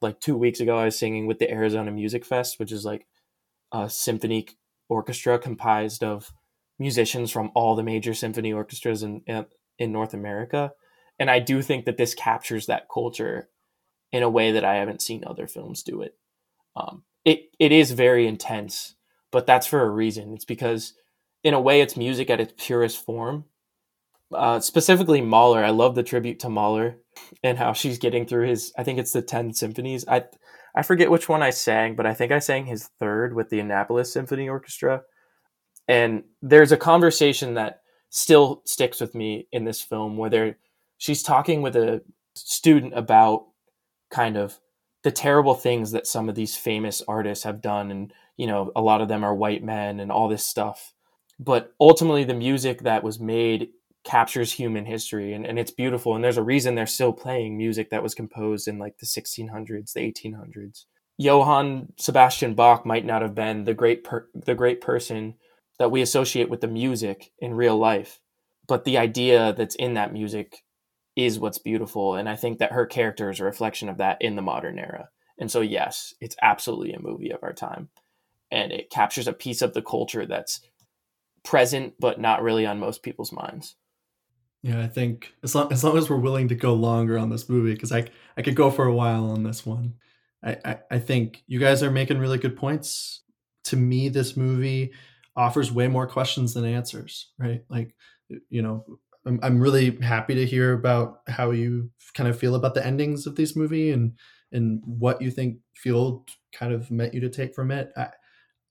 Like two weeks ago, I was singing with the Arizona Music Fest, which is like a symphony orchestra comprised of musicians from all the major symphony orchestras in in North America and I do think that this captures that culture in a way that I haven't seen other films do it. Um, it it is very intense, but that's for a reason. It's because in a way it's music at its purest form. Uh, specifically Mahler, I love the tribute to Mahler and how she's getting through his. I think it's the ten symphonies. I I forget which one I sang, but I think I sang his third with the Annapolis Symphony Orchestra. And there's a conversation that still sticks with me in this film where she's talking with a student about kind of the terrible things that some of these famous artists have done and you know a lot of them are white men and all this stuff but ultimately the music that was made captures human history and, and it's beautiful and there's a reason they're still playing music that was composed in like the 1600s the 1800s johann sebastian bach might not have been the great per- the great person that we associate with the music in real life but the idea that's in that music is what's beautiful. And I think that her character is a reflection of that in the modern era. And so, yes, it's absolutely a movie of our time. And it captures a piece of the culture that's present, but not really on most people's minds. Yeah, I think as long as, long as we're willing to go longer on this movie, because I, I could go for a while on this one. I, I, I think you guys are making really good points. To me, this movie offers way more questions than answers, right? Like, you know, I'm, I'm really happy to hear about how you kind of feel about the endings of this movie and and what you think Field kind of meant you to take from it. I,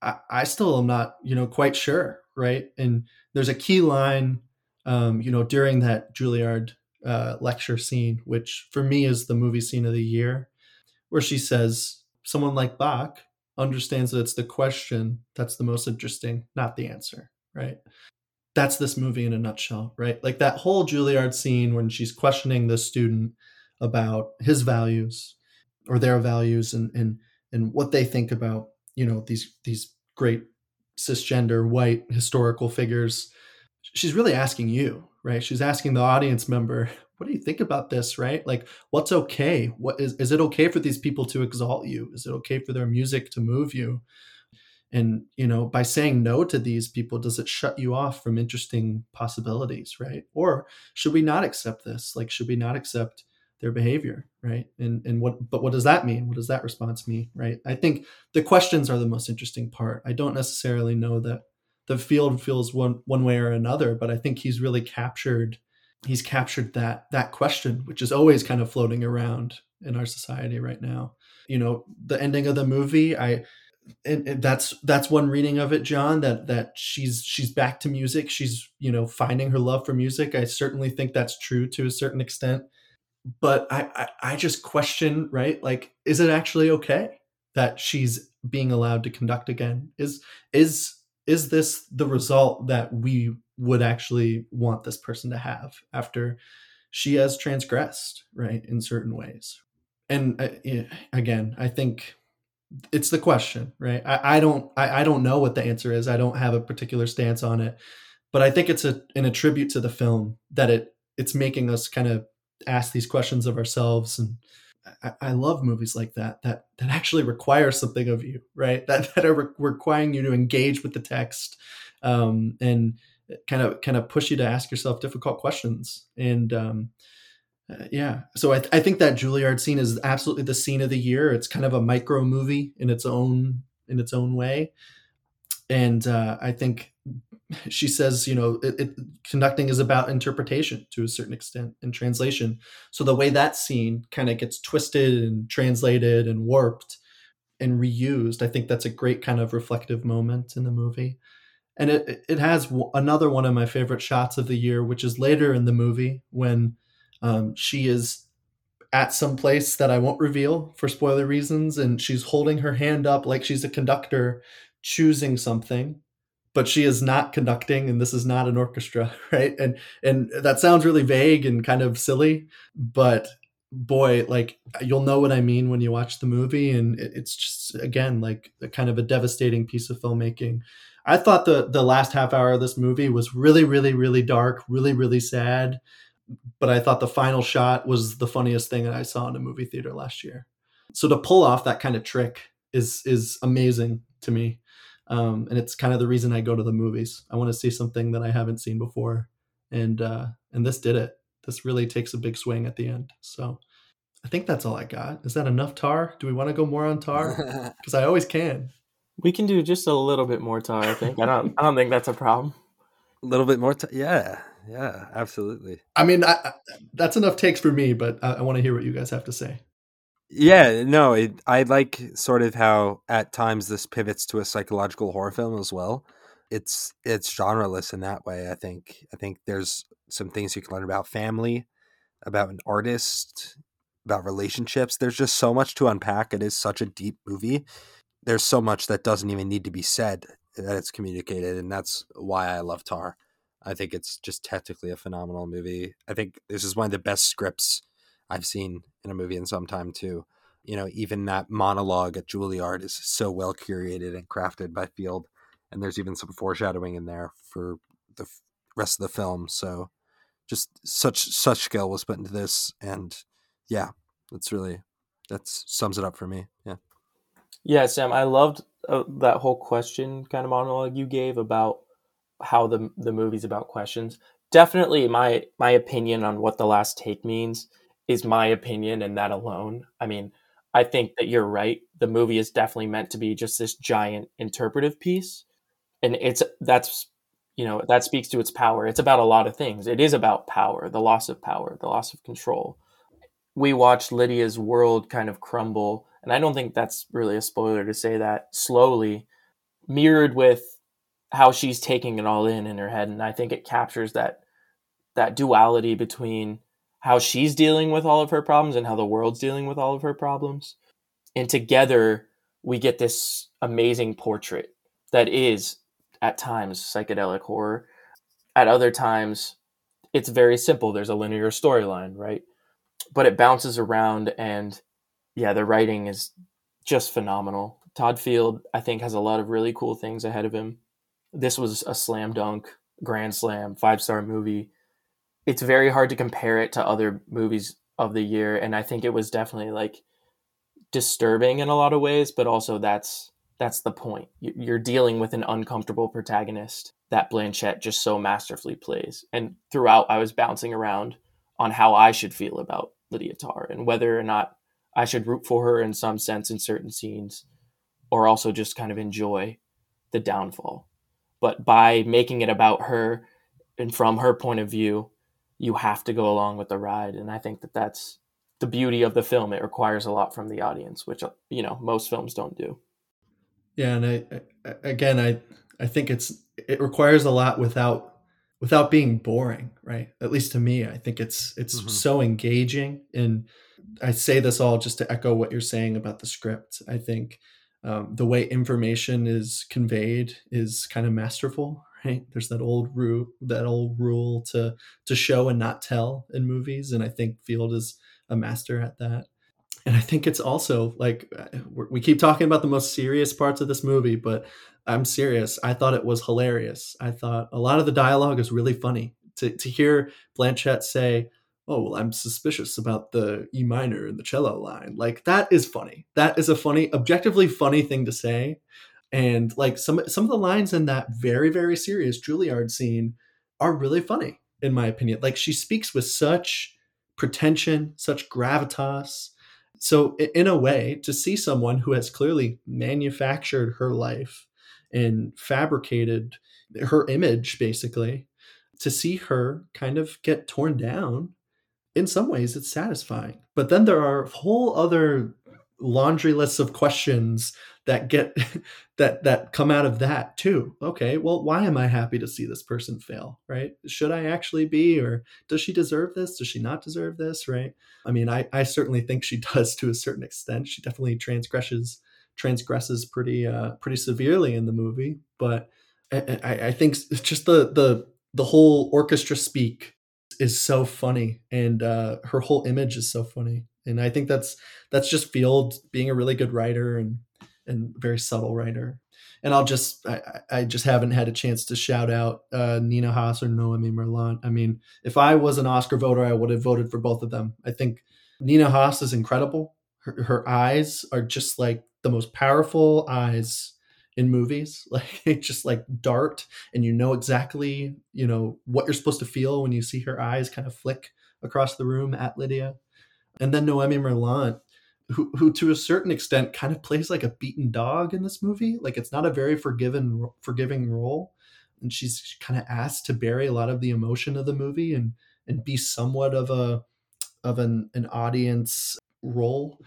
I, I still am not, you know, quite sure, right? And there's a key line, um, you know, during that Juilliard uh, lecture scene, which for me is the movie scene of the year, where she says, "Someone like Bach understands that it's the question that's the most interesting, not the answer." Right? that's this movie in a nutshell, right? Like that whole Juilliard scene when she's questioning the student about his values or their values and and and what they think about, you know, these these great cisgender white historical figures. She's really asking you, right? She's asking the audience member, what do you think about this, right? Like what's okay? What is is it okay for these people to exalt you? Is it okay for their music to move you? and you know by saying no to these people does it shut you off from interesting possibilities right or should we not accept this like should we not accept their behavior right and and what but what does that mean what does that response mean right i think the questions are the most interesting part i don't necessarily know that the field feels one one way or another but i think he's really captured he's captured that that question which is always kind of floating around in our society right now. You know the ending of the movie i and, that's that's one reading of it john that that she's she's back to music. She's you know finding her love for music. I certainly think that's true to a certain extent. But i i, I just question right? Like is it actually okay that she's being allowed to conduct again? Is is is this the result that we would actually want this person to have after she has transgressed right in certain ways and uh, again i think it's the question, right? I, I don't I, I don't know what the answer is. I don't have a particular stance on it, but I think it's a an attribute to the film that it it's making us kind of ask these questions of ourselves and I, I, love movies like that that that actually require something of you right? That that are re- requiring you to engage with the text um, and kind of kind of push you to ask yourself difficult questions. And um, uh, yeah. So I, th- I think that juilliard scene is absolutely the scene of the year. It's kind of a micro movie in its own in its own way and uh, i think she says you know it, it, conducting is about interpretation to a certain extent and translation. So the way that scene kind of gets twisted and translated and warped and reused i think that's a great kind of reflective moment in the movie. And it it has another one of my favorite shots of the year, which is later in the movie when um, she is at some place that I won't reveal for spoiler reasons, and she's holding her hand up like she's a conductor choosing something, but she is not conducting, and this is not an orchestra, right? And and that sounds really vague and kind of silly, but boy like you'll know what i mean when you watch the movie and it's just again like a kind of a devastating piece of filmmaking I thought the the last half hour of this movie was really, really, really dark, really, really sad. But I thought the final shot was the funniest thing that I saw in a movie theater last year. So to pull off that kind of trick is is amazing to me, um, and it's kind of the reason I go to the movies. I want to see something that I haven't seen before, and uh, and this did it. This really takes a big swing at the end. So I think that's all I got. Is that enough tar? Do we want to go more on tar? Because I always can. We can do just a little bit more tar. I think. I don't. I don't think that's a problem. A little bit more. T- yeah. Yeah. Absolutely. I mean, I, I, that's enough takes for me, but I, I want to hear what you guys have to say. Yeah. No. It, I like sort of how at times this pivots to a psychological horror film as well. It's it's genreless in that way. I think. I think there's some things you can learn about family, about an artist, about relationships. There's just so much to unpack. It is such a deep movie there's so much that doesn't even need to be said that it's communicated, and that's why I love Tár. I think it's just technically a phenomenal movie. I think this is one of the best scripts I've seen in a movie in some time too. You know, even that monologue at Juilliard is so well curated and crafted by Field, and there's even some foreshadowing in there for the rest of the film. So, just such such skill was put into this, and yeah, that's really that sums it up for me. Yeah. Yeah, Sam, I loved uh, that whole question kind of monologue you gave about how the the movie's about questions. Definitely, my my opinion on what the last take means is my opinion, and that alone. I mean, I think that you're right. The movie is definitely meant to be just this giant interpretive piece, and it's that's you know that speaks to its power. It's about a lot of things. It is about power, the loss of power, the loss of control. We watched Lydia's world kind of crumble and I don't think that's really a spoiler to say that slowly mirrored with how she's taking it all in in her head and I think it captures that that duality between how she's dealing with all of her problems and how the world's dealing with all of her problems and together we get this amazing portrait that is at times psychedelic horror at other times it's very simple there's a linear storyline right but it bounces around and yeah, the writing is just phenomenal. Todd Field, I think, has a lot of really cool things ahead of him. This was a slam dunk, grand slam, five star movie. It's very hard to compare it to other movies of the year, and I think it was definitely like disturbing in a lot of ways, but also that's that's the point. You're dealing with an uncomfortable protagonist that Blanchett just so masterfully plays. And throughout, I was bouncing around on how I should feel about Lydia Tár and whether or not I should root for her in some sense in certain scenes, or also just kind of enjoy the downfall. But by making it about her and from her point of view, you have to go along with the ride. And I think that that's the beauty of the film. It requires a lot from the audience, which, you know, most films don't do. Yeah. And I, I again, I, I think it's, it requires a lot without without being boring right at least to me i think it's it's mm-hmm. so engaging and I say this all just to echo what you're saying about the script. I think um, the way information is conveyed is kind of masterful, right? There's that old rule, that old rule to to show and not tell in movies, and I think Field is a master at that. and I think it's also like uh, we keep talking about the most serious parts of this movie, but I'm serious. I thought it was hilarious. I thought a lot of the dialogue is really funny. To to hear Blanchett say, "Oh, well, I'm suspicious about the E minor and the cello line," like that is funny. That is a funny, objectively funny thing to say. And like some some of the lines in that very very serious Juilliard scene are really funny in my opinion. Like she speaks with such pretension, such gravitas. So in a way, to see someone who has clearly manufactured her life and fabricated her image basically to see her kind of get torn down in some ways it's satisfying but then there are whole other laundry lists of questions that get that that come out of that too. Okay well why am i happy to see this person fail right? Should i actually be or does she deserve this? Does she not deserve this right? I mean i i certainly think she does to a certain extent. She definitely transgresses transgresses pretty uh pretty severely in the movie but i i, I think just the the the whole orchestra speak is so funny and uh her whole image is so funny. And i think that's that's just field being a really good writer and and very subtle writer. And i'll just i, I just haven't had a chance to shout out uh, Nina Hoss or Noémie Merlant i mean if i was an oscar voter i would have voted for both of them. I think Nina Hoss is incredible. Her, her eyes are just like the most powerful eyes in movies. Like they just like dart and you know exactly you know what you're supposed to feel when you see her eyes kind of flick across the room at lydia. And then Noémie Merlant who, who to a certain extent kind of plays like a beaten dog in this movie like it's not a very forgiven forgiving role and she's kind of asked to bury a lot of the emotion of the movie and and be somewhat of a of an, an audience role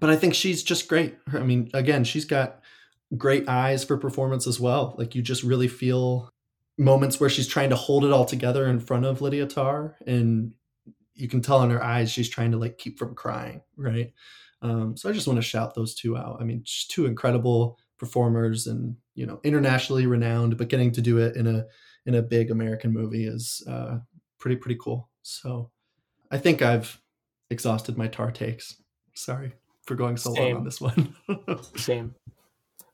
but i think she's just great i mean again she's got great eyes for performance as well. Like you just really feel moments where she's trying to hold it all together in front of Lydia Tár, and you can tell in her eyes she's trying to like keep from crying, right? Um, so I just want to shout those two out. I mean, just two incredible performers, and you know, internationally renowned, but getting to do it in a in a big American movie is uh, pretty pretty cool. So I think I've exhausted my Tár takes. Sorry for going so Same. long on this one. Same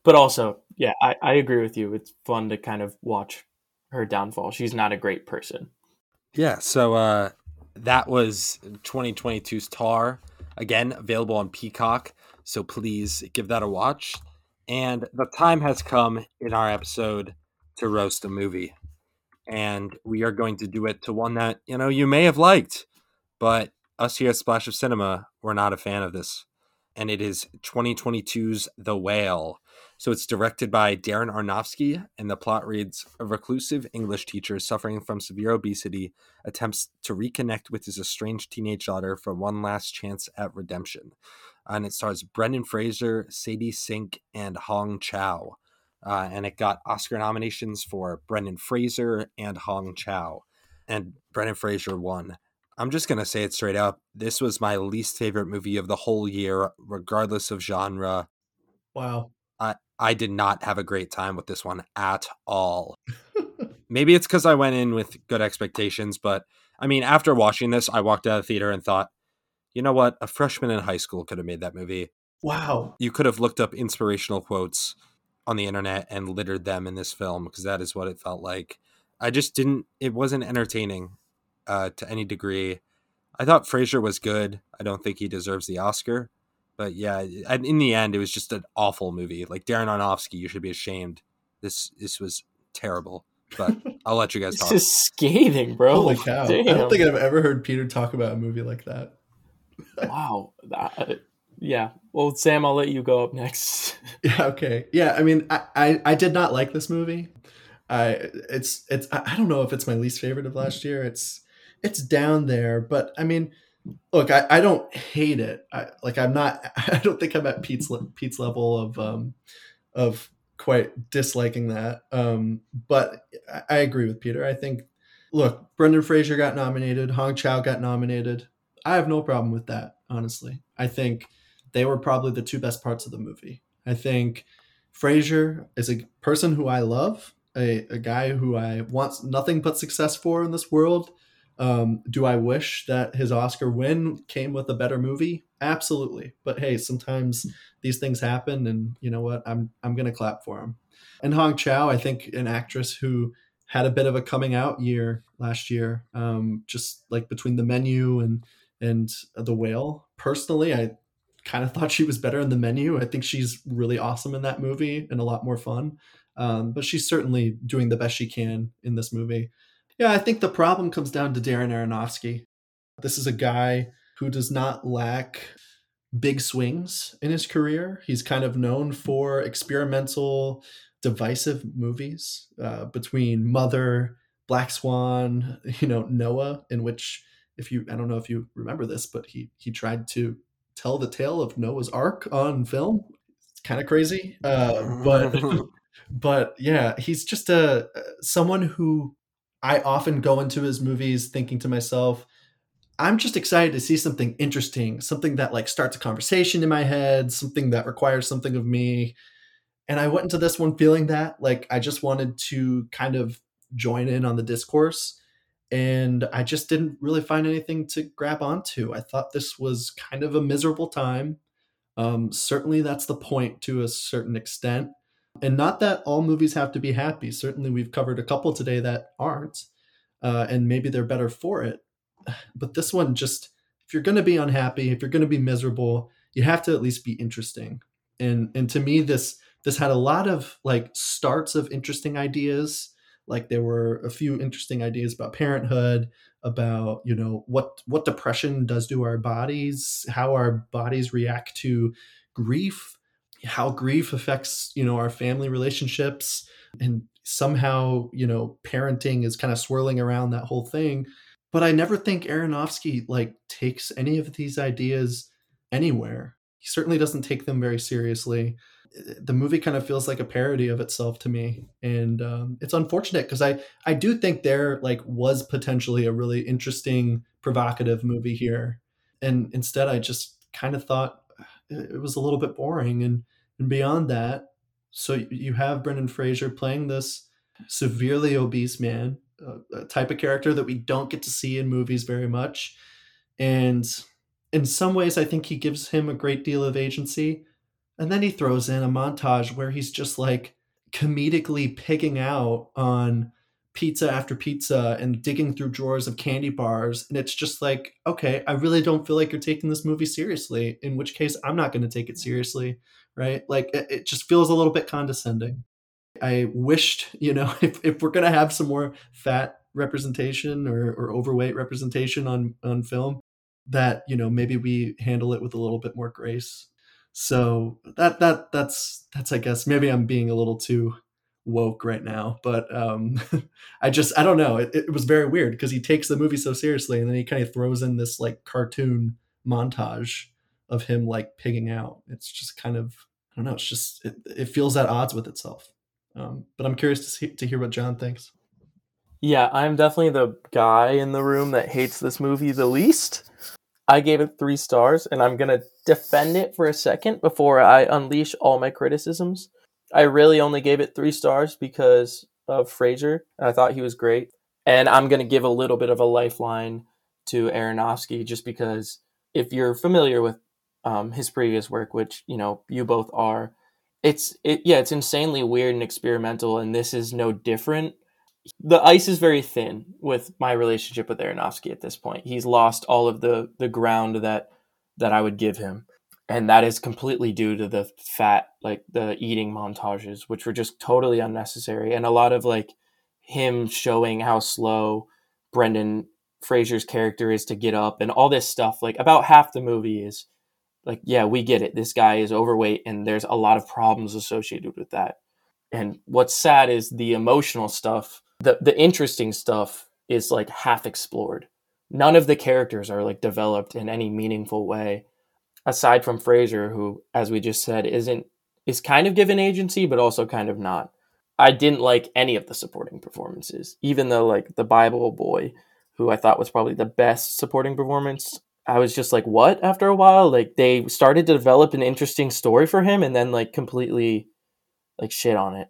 but also, yeah, I, I agree with you. It's fun to kind of watch her downfall. She's not a great person. Yeah, so uh, that was 2022's Tár. Again, available on Peacock. So please give that a watch. And the time has come in our episode to roast a movie. And we are going to do it to one that, you know, you may have liked, but us here at Splash of Cinema, we're not a fan of this. And it is 2022's The Whale. So it's directed by Darren Aronofsky, and the plot reads A reclusive English teacher suffering from severe obesity attempts to reconnect with his estranged teenage daughter for one last chance at redemption. And it stars Brendan Fraser, Sadie Sink, and Hong Chau. Uh, and it got Oscar nominations for Brendan Fraser and Hong Chau. And Brendan Fraser won. I'm just going to say it straight up. This was my least favorite movie of the whole year, regardless of genre. Wow. I, I did not have a great time with this one at all. Maybe it's because I went in with good expectations, but I mean, after watching this, I walked out of the theater and thought, you know what? A freshman in high school could have made that movie. Wow. You could have looked up inspirational quotes on the internet and littered them in this film because that is what it felt like. I just didn't, it wasn't entertaining uh, to any degree. I thought Fraser was good. I don't think he deserves the Oscar. But yeah, in the end, it was just an awful movie. Like Darren Aronofsky, you should be ashamed. This this was terrible. But I'll let you guys talk. This is scathing, bro. Holy cow! Damn. I don't think I've ever heard Peter talk about a movie like that. wow. That, uh, yeah. Well, Sam, I'll let you go up next. yeah. Okay. Yeah. I mean, I, I, I did not like this movie. I it's it's I don't know if it's my least favorite of last year. It's it's down there, but I mean look, I, I don't hate it. I, like I'm not. I don't think I'm at Pete's Pete's level of um, of quite disliking that. Um, but I, I agree with Peter. I think, look, Brendan Fraser got nominated. Hong Chau got nominated. I have no problem with that. Honestly, I think they were probably the two best parts of the movie. I think Fraser is a person who I love, a, a guy who I want nothing but success for in this world Um, do I wish that his Oscar win came with a better movie? Absolutely. But hey, sometimes these things happen, and you know what? I'm I'm gonna clap for him. And Hong Chau, I think, an actress who had a bit of a coming out year last year, um, just like between the menu and and the whale. Personally, I kind of thought she was better in the menu. I think she's really awesome in that movie and a lot more fun. Um, but she's certainly doing the best she can in this movie. Yeah, I think the problem comes down to Darren Aronofsky. This is a guy who does not lack big swings in his career. He's kind of known for experimental, divisive movies uh, between Mother, Black Swan, you know, Noah, in which if you I don't know if you remember this, but he he tried to tell the tale of Noah's Ark on film. It's kind of crazy, uh, but but yeah, he's just a someone who I often go into his movies thinking to myself, I'm just excited to see something interesting, something that like starts a conversation in my head, something that requires something of me. And I went into this one feeling that like I just wanted to kind of join in on the discourse and I just didn't really find anything to grab onto. I thought this was kind of a miserable time. Um, certainly, that's the point to a certain extent. And not that all movies have to be happy. Certainly, we've covered a couple today that aren't, uh, and maybe they're better for it. But this one, just if you're going to be unhappy, if you're going to be miserable, you have to at least be interesting. And and to me, this this had a lot of like starts of interesting ideas like there were a few interesting ideas about parenthood about you know what what depression does to our bodies how our bodies react to grief how grief affects you know our family relationships. And somehow you know parenting is kind of swirling around that whole thing. But i never think aronofsky like takes any of these ideas anywhere. He certainly doesn't take them very seriously. The movie kind of feels like a parody of itself to me. And um, it's unfortunate because i i do think there like was potentially a really interesting provocative movie here. And instead i just kind of thought it was a little bit boring and and beyond that so you have brendan fraser playing this severely obese man a type of character that we don't get to see in movies very much and in some ways i think he gives him a great deal of agency and then he throws in a montage where he's just like comedically picking out on pizza after pizza and digging through drawers of candy bars. And it's just like, okay, I really don't feel like you're taking this movie seriously, in which case I'm not going to take it seriously. Right. Like it, it just feels a little bit condescending. I wished, you know, if, if we're going to have some more fat representation or, or overweight representation on, on film, that, you know, maybe we handle it with a little bit more grace so that that that's that's I guess maybe I'm being a little too woke right now, but um, I just I don't know. It, it was very weird because he takes the movie so seriously, and then he kind of throws in this like cartoon montage of him like pigging out. It's just kind of I don't know. It's just it, it feels at odds with itself. Um, but I'm curious to see, to hear what John thinks. Yeah, I'm definitely the guy in the room that hates this movie the least. I gave it three stars, and I'm gonna defend it for a second before I unleash all my criticisms. I really only gave it three stars because of Fraser. I thought he was great, and I'm gonna give a little bit of a lifeline to Aronofsky just because if you're familiar with um, his previous work, which you know you both are, it's it yeah, it's insanely weird and experimental, and this is no different the ice is very thin with my relationship with Aronofsky at this point. He's lost all of the the ground that that I would give him. And that is completely due to the fat, like the eating montages, which were just totally unnecessary. And a lot of like him showing how slow Brendan Fraser's character is to get up and all this stuff. Like about half the movie is like, yeah, we get it. This guy is overweight and there's a lot of problems associated with that. And what's sad is the emotional stuff the the interesting stuff is like half explored. None of the characters are like developed in any meaningful way, aside from Fraser, who, as we just said, isn't is kind of given agency, but also kind of not. I didn't like any of the supporting performances, even though like the Bible boy, who I thought was probably the best supporting performance. I was just like, what? After a while, like they started to develop an interesting story for him, and then like completely like shit on it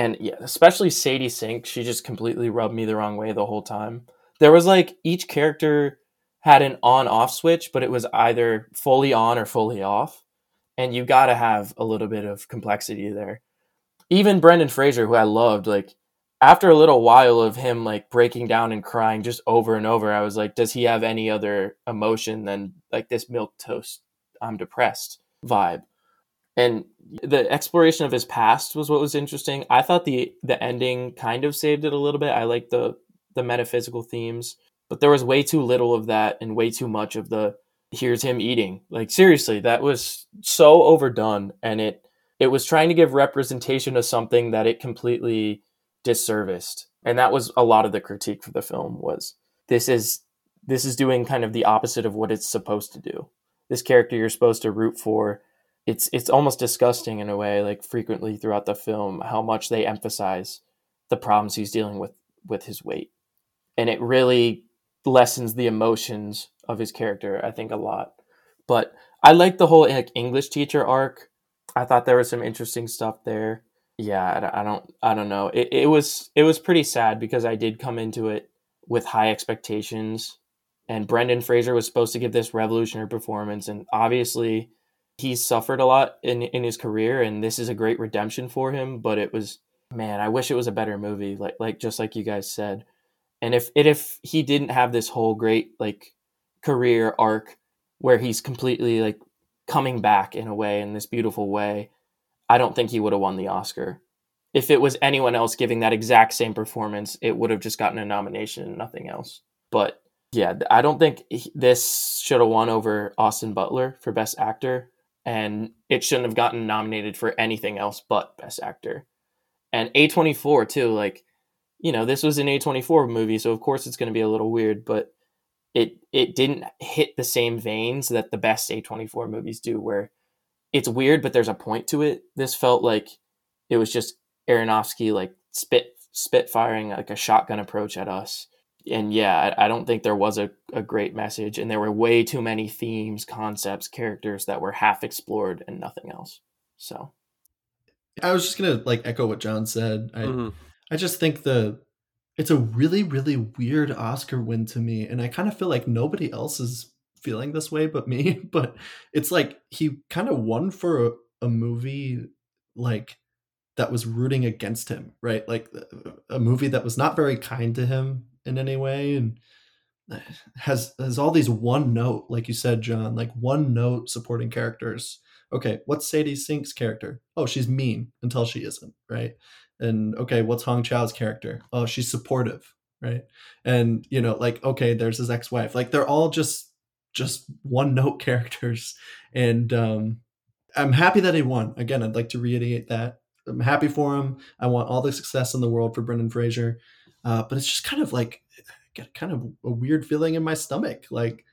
and yeah, especially Sadie Sink, she just completely rubbed me the wrong way the whole time. there was like each character had an on off switch, but it was either fully on or fully off. And you got to have a little bit of complexity there. Even Brendan Fraser, who I loved, like after a little while of him like breaking down and crying just over and over, I was like, does he have any other emotion than like this milk toast? I'm depressed vibe. And the exploration of his past was what was interesting. I thought the the ending kind of saved it a little bit. I like the the metaphysical themes, but there was way too little of that and way too much of the here's him eating. Like seriously, that was so overdone and it it was trying to give representation of something that it completely disserviced. And that was a lot of the critique for the film was this is this is doing kind of the opposite of what it's supposed to do. This character you're supposed to root for, it's it's almost disgusting in a way, like frequently throughout the film, how much they emphasize the problems he's dealing with with his weight. And it really lessens the emotions of his character, I think, a lot. But I like the whole like, English teacher arc. I thought there was some interesting stuff there yeah i don't i don't know it, it was it was pretty sad because i did come into it with high expectations and brendan fraser was supposed to give this revolutionary performance and obviously he's suffered a lot in in his career and this is a great redemption for him but it was man i wish it was a better movie like like just like you guys said and if and if he didn't have this whole great like career arc where he's completely like coming back in a way in this beautiful way I don't think he would have won the Oscar. If it was anyone else giving that exact same performance, it would have just gotten a nomination and nothing else. But yeah, I don't think this should have won over Austin Butler for Best Actor, and it shouldn't have gotten nominated for anything else but Best Actor. And A24 too, like you know, this was an A24 movie, so of course it's going to be a little weird, but it it didn't hit the same veins that the best A24 movies do, where it's weird, but there's a point to it. This felt like it was just Aronofsky like spit spit firing like a shotgun approach at us. And yeah, I, I don't think there was a, a great message, and there were way too many themes, concepts, characters that were half explored and nothing else. So, I was just gonna like echo what John said. I mm-hmm. I just think the it's a really really weird Oscar win to me, and I kind of feel like nobody else is feeling this way but me but it's like he kind of won for a, a, movie like that was rooting against him right? Like uh, a movie that was not very kind to him in any way and uh, has has all these one note like you said john like one note supporting characters. Okay what's sadie sink's character? Oh she's mean until she isn't right and okay what's hong chau's character oh she's supportive right and you know like okay there's his ex-wife like they're all just just one note characters. And um, I'm happy that he won. Again, I'd like to reiterate that. I'm happy for him. I want all the success in the world for Brendan Fraser. Uh, but it's just kind of like get kind of a weird feeling in my stomach. Like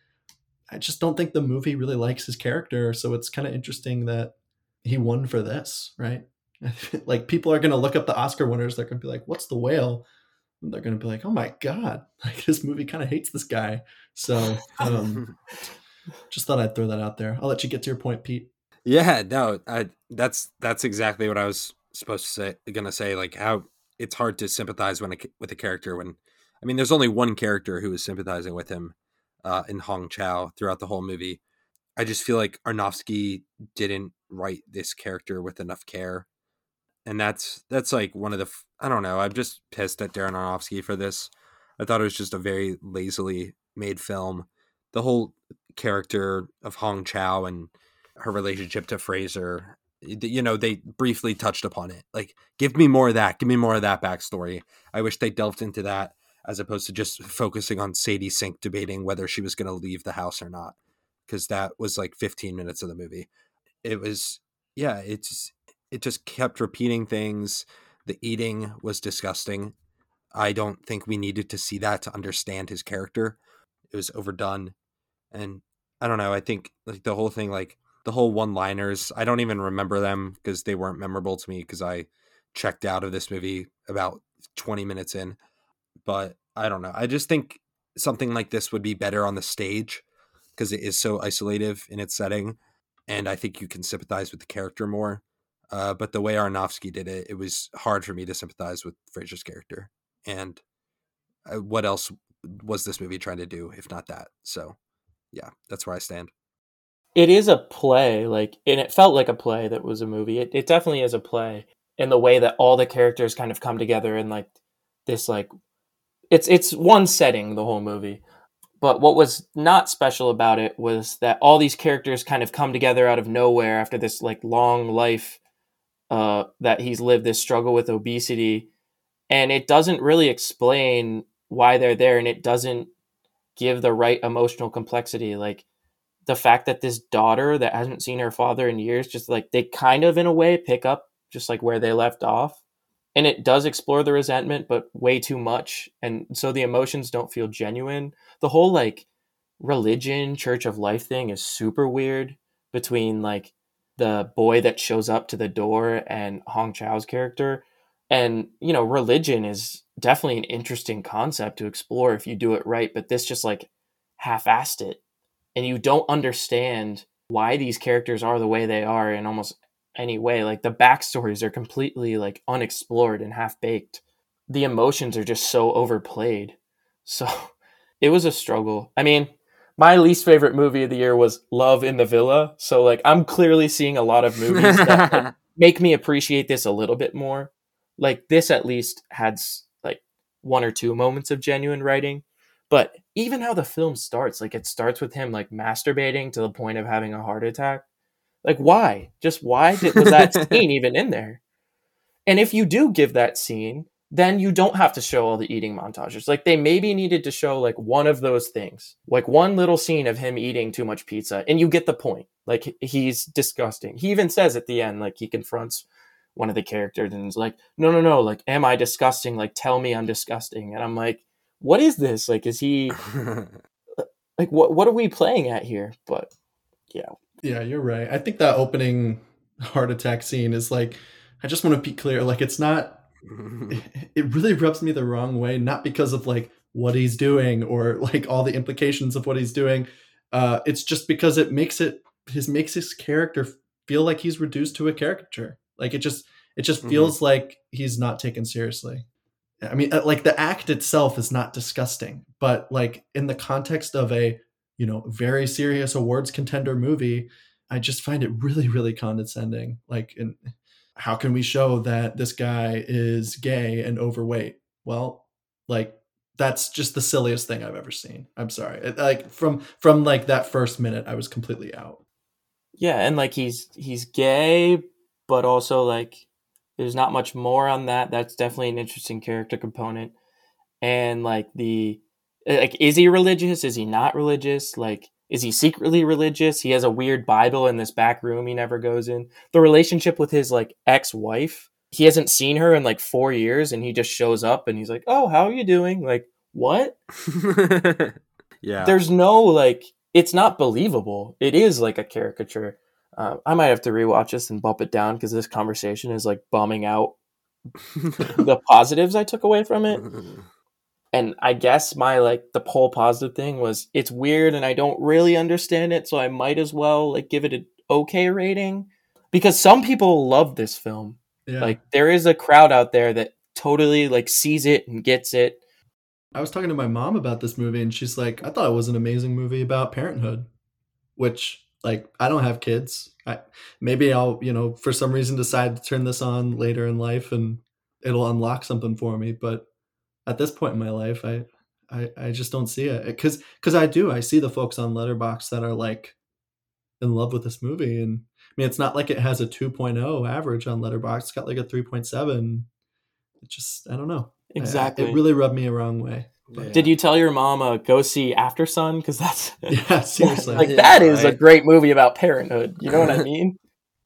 I just don't think the movie really likes his character. So it's kind of interesting that he won for this, right? like people are going to look up the Oscar winners. They're going to be like, "What's the whale?" And they're going to be like, "Oh my god!" Like this movie kind of hates this guy. So um, just thought I'd throw that out there. I'll let you get to your point, Pete. Yeah, no, I, that's that's exactly what I was supposed to say. Gonna say like how it's hard to sympathize when a, with a character when I mean, there's only one character who is sympathizing with him uh, in Hong Chau throughout the whole movie. I just feel like Aronofsky didn't write this character with enough care, and that's that's like one of the I don't know. I'm just pissed at Darren Aronofsky for this. I thought it was just a very lazily made film. The whole character of Hong Chau and her relationship to Fraser, you know, they briefly touched upon it. Like, give me more of that. Give me more of that backstory. I wish they delved into that as opposed to just focusing on Sadie Sink debating whether she was going to leave the house or not, because that was like 15 minutes of the movie. It was, yeah, it's it just kept repeating things. The eating was disgusting. I don't think we needed to see that to understand his character. It was overdone. And I don't know, I think like the whole thing like the whole one-liners, I don't even remember them because they weren't memorable to me because I checked out of this movie about 20 minutes in. But I don't know. I just think something like this would be better on the stage because it is so isolative in its setting and I think you can sympathize with the character more. Uh, but the way Aronofsky did it, it was hard for me to sympathize with Fraser's character. And uh, what else was this movie trying to do, if not that? So, yeah, that's where I stand. It is a play, like, and it felt like a play that was a movie. It, it definitely is a play in the way that all the characters kind of come together in like this, like, it's it's one setting the whole movie. But what was not special about it was that all these characters kind of come together out of nowhere after this like long life uh, that he's lived this struggle with obesity, and it doesn't really explain why they're there, and it doesn't give the right emotional complexity. Like the fact that this daughter that hasn't seen her father in years, just like they kind of in a way pick up just like where they left off. And it does explore the resentment, but way too much. And so the emotions don't feel genuine. The whole like religion, church of life thing is super weird between like the boy that shows up to the door and Hong Chau's character. And, you know, religion is definitely an interesting concept to explore if you do it right, but this just like half assed it. And you don't understand why these characters are the way they are in almost any way. Like the backstories are completely like unexplored and half baked. The emotions are just so overplayed. So it was a struggle. I mean, my least favorite movie of the year was Love in the Villa. So like I'm clearly seeing a lot of movies that make me appreciate this a little bit more. Like this at least had like one or two moments of genuine writing. But even how the film starts, like it starts with him like masturbating to the point of having a heart attack. Like why? Just why did, was that scene even in there? And if you do give that scene, then you don't have to show all the eating montages. Like they maybe needed to show like one of those things, like one little scene of him eating too much pizza, and you get the point. Like he's disgusting. He even says at the end, like he confronts one of the characters and is like, "No, no, no! Like, am I disgusting? Like, tell me I'm disgusting." And I'm like, "What is this? Like, is he like what? What are we playing at here?" But yeah, yeah, you're right. I think that opening heart attack scene is like, I just want to be clear, like it's not it really rubs me the wrong way not because of like what he's doing or like all the implications of what he's doing. Uh it's just because it makes it his makes his character feel like he's reduced to a caricature. Like it just it just mm-hmm. feels like he's not taken seriously. I mean uh, like the act itself is not disgusting but like in the context of a you know very serious awards contender movie i just find it really really condescending. Like in how can we show that this guy is gay and overweight? Well, like that's just the silliest thing I've ever seen. I'm sorry. Like from from like that first minute I was completely out. Yeah, and like he's he's gay, but also like there's not much more on that. That's definitely an interesting character component. And like the like is he religious? Is he not religious? Like is he secretly religious? He has a weird Bible in this back room he never goes in. The relationship with his like ex-wife, he hasn't seen her in like 4 years and he just shows up and he's like, "Oh, how are you doing?" Like, "What?" yeah. There's no like it's not believable. It is like a caricature. Uh, I might have to rewatch this and bump it down because this conversation is like bombing out the positives I took away from it. and I guess my like the whole positive thing was it's weird and I don't really understand it, so I might as well like give it an okay rating because some people love this film. Yeah. Like there is a crowd out there that totally like sees it and gets it. I was talking to my mom about this movie and she's like, "I thought it was an amazing movie about parenthood." Which like I don't have kids. I maybe I'll, you know, for some reason decide to turn this on later in life and it'll unlock something for me, but at this point in my life, I I, I just don't see it. Because because I do I see the folks on Letterboxd that are like in love with this movie and I mean it's not like it has a 2.0 average on Letterboxd it's got like a 3.7 it just I don't know. Exactly I, it really rubbed me a wrong way. But, Did you tell your mom uh, go see Aftersun because that's yeah seriously. like yeah, that is right. a great movie about parenthood. You know what I mean?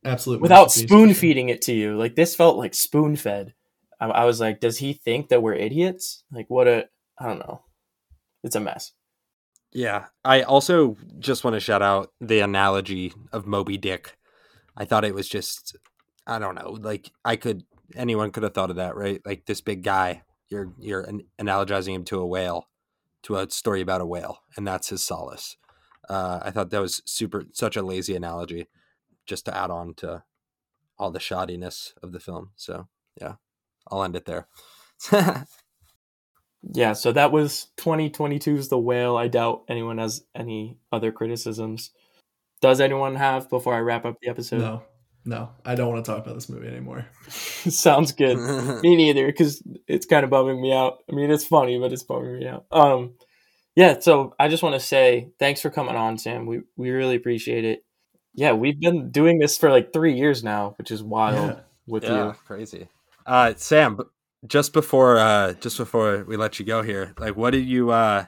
Absolutely. Without spoon feeding it to you. Like this felt like spoon fed I, I was like, does he think that we're idiots? Like, what a, I don't know. It's a mess. Yeah. I also just want to shout out the analogy of Moby Dick. I thought it was just, I don't know, like I could, anyone could have thought of that, right? Like this big guy, you're, you're an, analogizing him to a whale, to a story about a whale, and that's his solace. Uh, I thought that was super, such a lazy analogy just to add on to all the shoddiness of the film. So, yeah. I'll end it there. Yeah, so that was 2022's The Whale. I doubt anyone has any other criticisms. Does anyone have before I wrap up the episode? No, no, I don't want to talk about this movie anymore. Sounds good. me neither, because it's kind of bumming me out. I mean, it's funny, but it's bumming me out. Um, yeah. So I just want to say thanks for coming on, Sam. We we really appreciate it. Yeah, we've been doing this for like three years now, which is wild Yeah. with yeah, you. crazy. Uh, Sam, just before uh, just before we let you go here, like, what did you? Uh,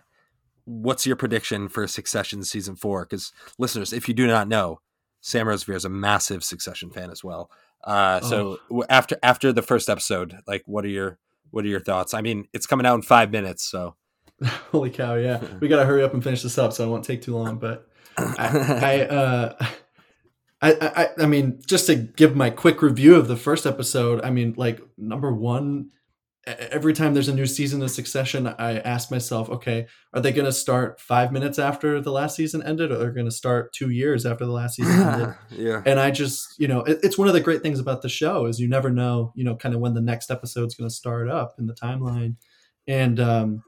what's your prediction for Succession season four? Because listeners, if you do not know, Sam Rosevear is a massive Succession fan as well. Uh, so w after after the first episode, like, what are your what are your thoughts? I mean, it's coming out in five minutes, so Holy cow! Yeah, we gotta hurry up and finish this up, so it won't take too long. But I, I, uh, I, I, I mean, just to give my quick review of the first episode. I mean, like number one, every time there's a new season of Succession, I ask myself, okay, are they going to start five minutes after the last season ended, or are they're going to start two years after the last season ended? yeah, and I just, you know, it, it's one of the great things about the show is you never know, you know, kind of when the next episode's going to start up in the timeline. And um,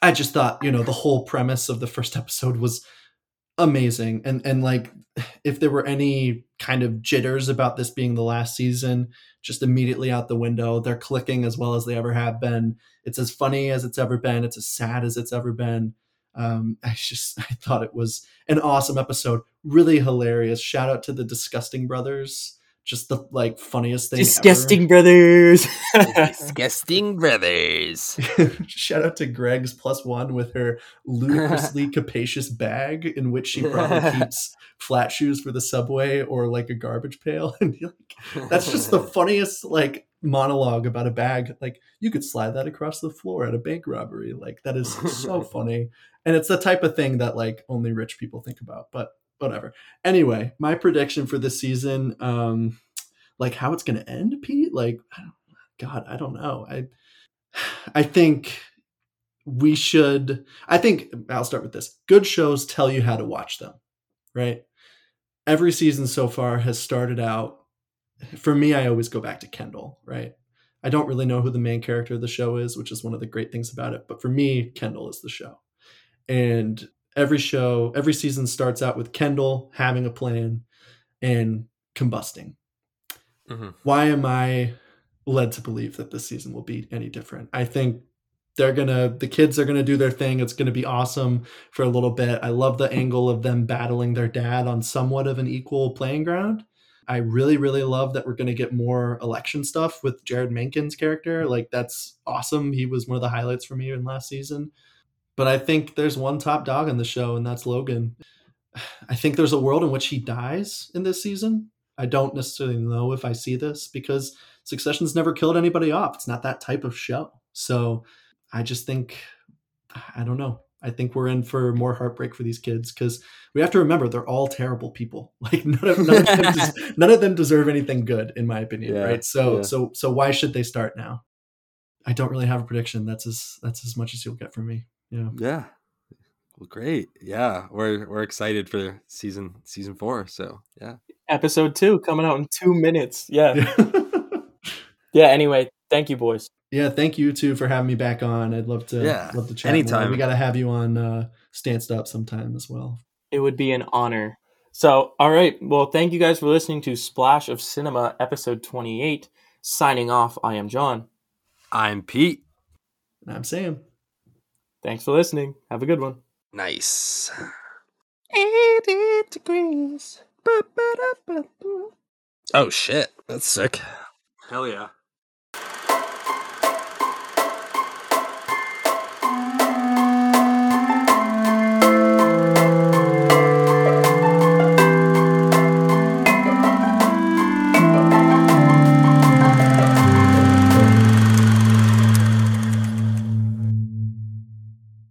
I just thought, you know, the whole premise of the first episode was amazing, and and like if there were any kind of jitters about this being the last season, just immediately out the window. They're clicking as well as they ever have been. It's as funny as it's ever been. It's as sad as it's ever been. Um, I just I thought it was an awesome episode, really hilarious. Shout out to the Disgusting Brothers, just the like funniest thing. ever. Disgusting brothers. disgusting brothers. Shout out to Greg's plus one with her ludicrously capacious bag in which she probably keeps flat shoes for the subway or like a garbage pail. And you're like, that's just the funniest like monologue about a bag. Like you could slide that across the floor at a bank robbery. Like that is so funny. And it's the type of thing that like only rich people think about. But whatever. Anyway, my prediction for this season, um, like how it's gonna end, Pete. Like, God, I don't know. I I think we should. I think I'll start with this. Good shows tell you how to watch them, right? Every season so far has started out. For me, I always go back to Kendall, right? I don't really know who the main character of the show is, which is one of the great things about it. But for me, Kendall is the show. And every show, every season starts out with Kendall having a plan and combusting. Mhm. Why am I led to believe that this season will be any different? I think they're gonna the kids are gonna do their thing. It's gonna be awesome for a little bit. I love the angle of them battling their dad on somewhat of an equal playing ground. I really, really love that we're gonna get more election stuff with Jeryd Mencken's character. Like that's awesome. He was one of the highlights for me in last season. But I think there's one top dog in the show, and that's Logan. I think there's a world in which he dies in this season. I don't necessarily know if I see this because Succession's never killed anybody off. It's not that type of show. So I just think, I don't know. I think we're in for more heartbreak for these kids because we have to remember they're all terrible people. Like none of, none of, them, des- none of them deserve anything good, in my opinion. Yeah, right. So yeah. so so why should they start now? I don't really have a prediction. That's as that's as much as you'll get from me. Yeah. Yeah. Well, great. Yeah, we're we're excited for season season four. So yeah. Episode two coming out in two minutes. Yeah. Yeah. Anyway, thank you, boys. Yeah, thank you too for having me back on. I'd love to Yeah, love to chat more. anytime. We got to have you on uh Stanced Up sometime as well. It would be an honor. So, all right. Well, thank you guys for listening to Splash of Cinema, episode 28. Signing off, I am John. I'm Pete. And I'm Sam. Thanks for listening. Have a good one. Nice. 80 degrees. Oh shit, that's sick. Hell yeah.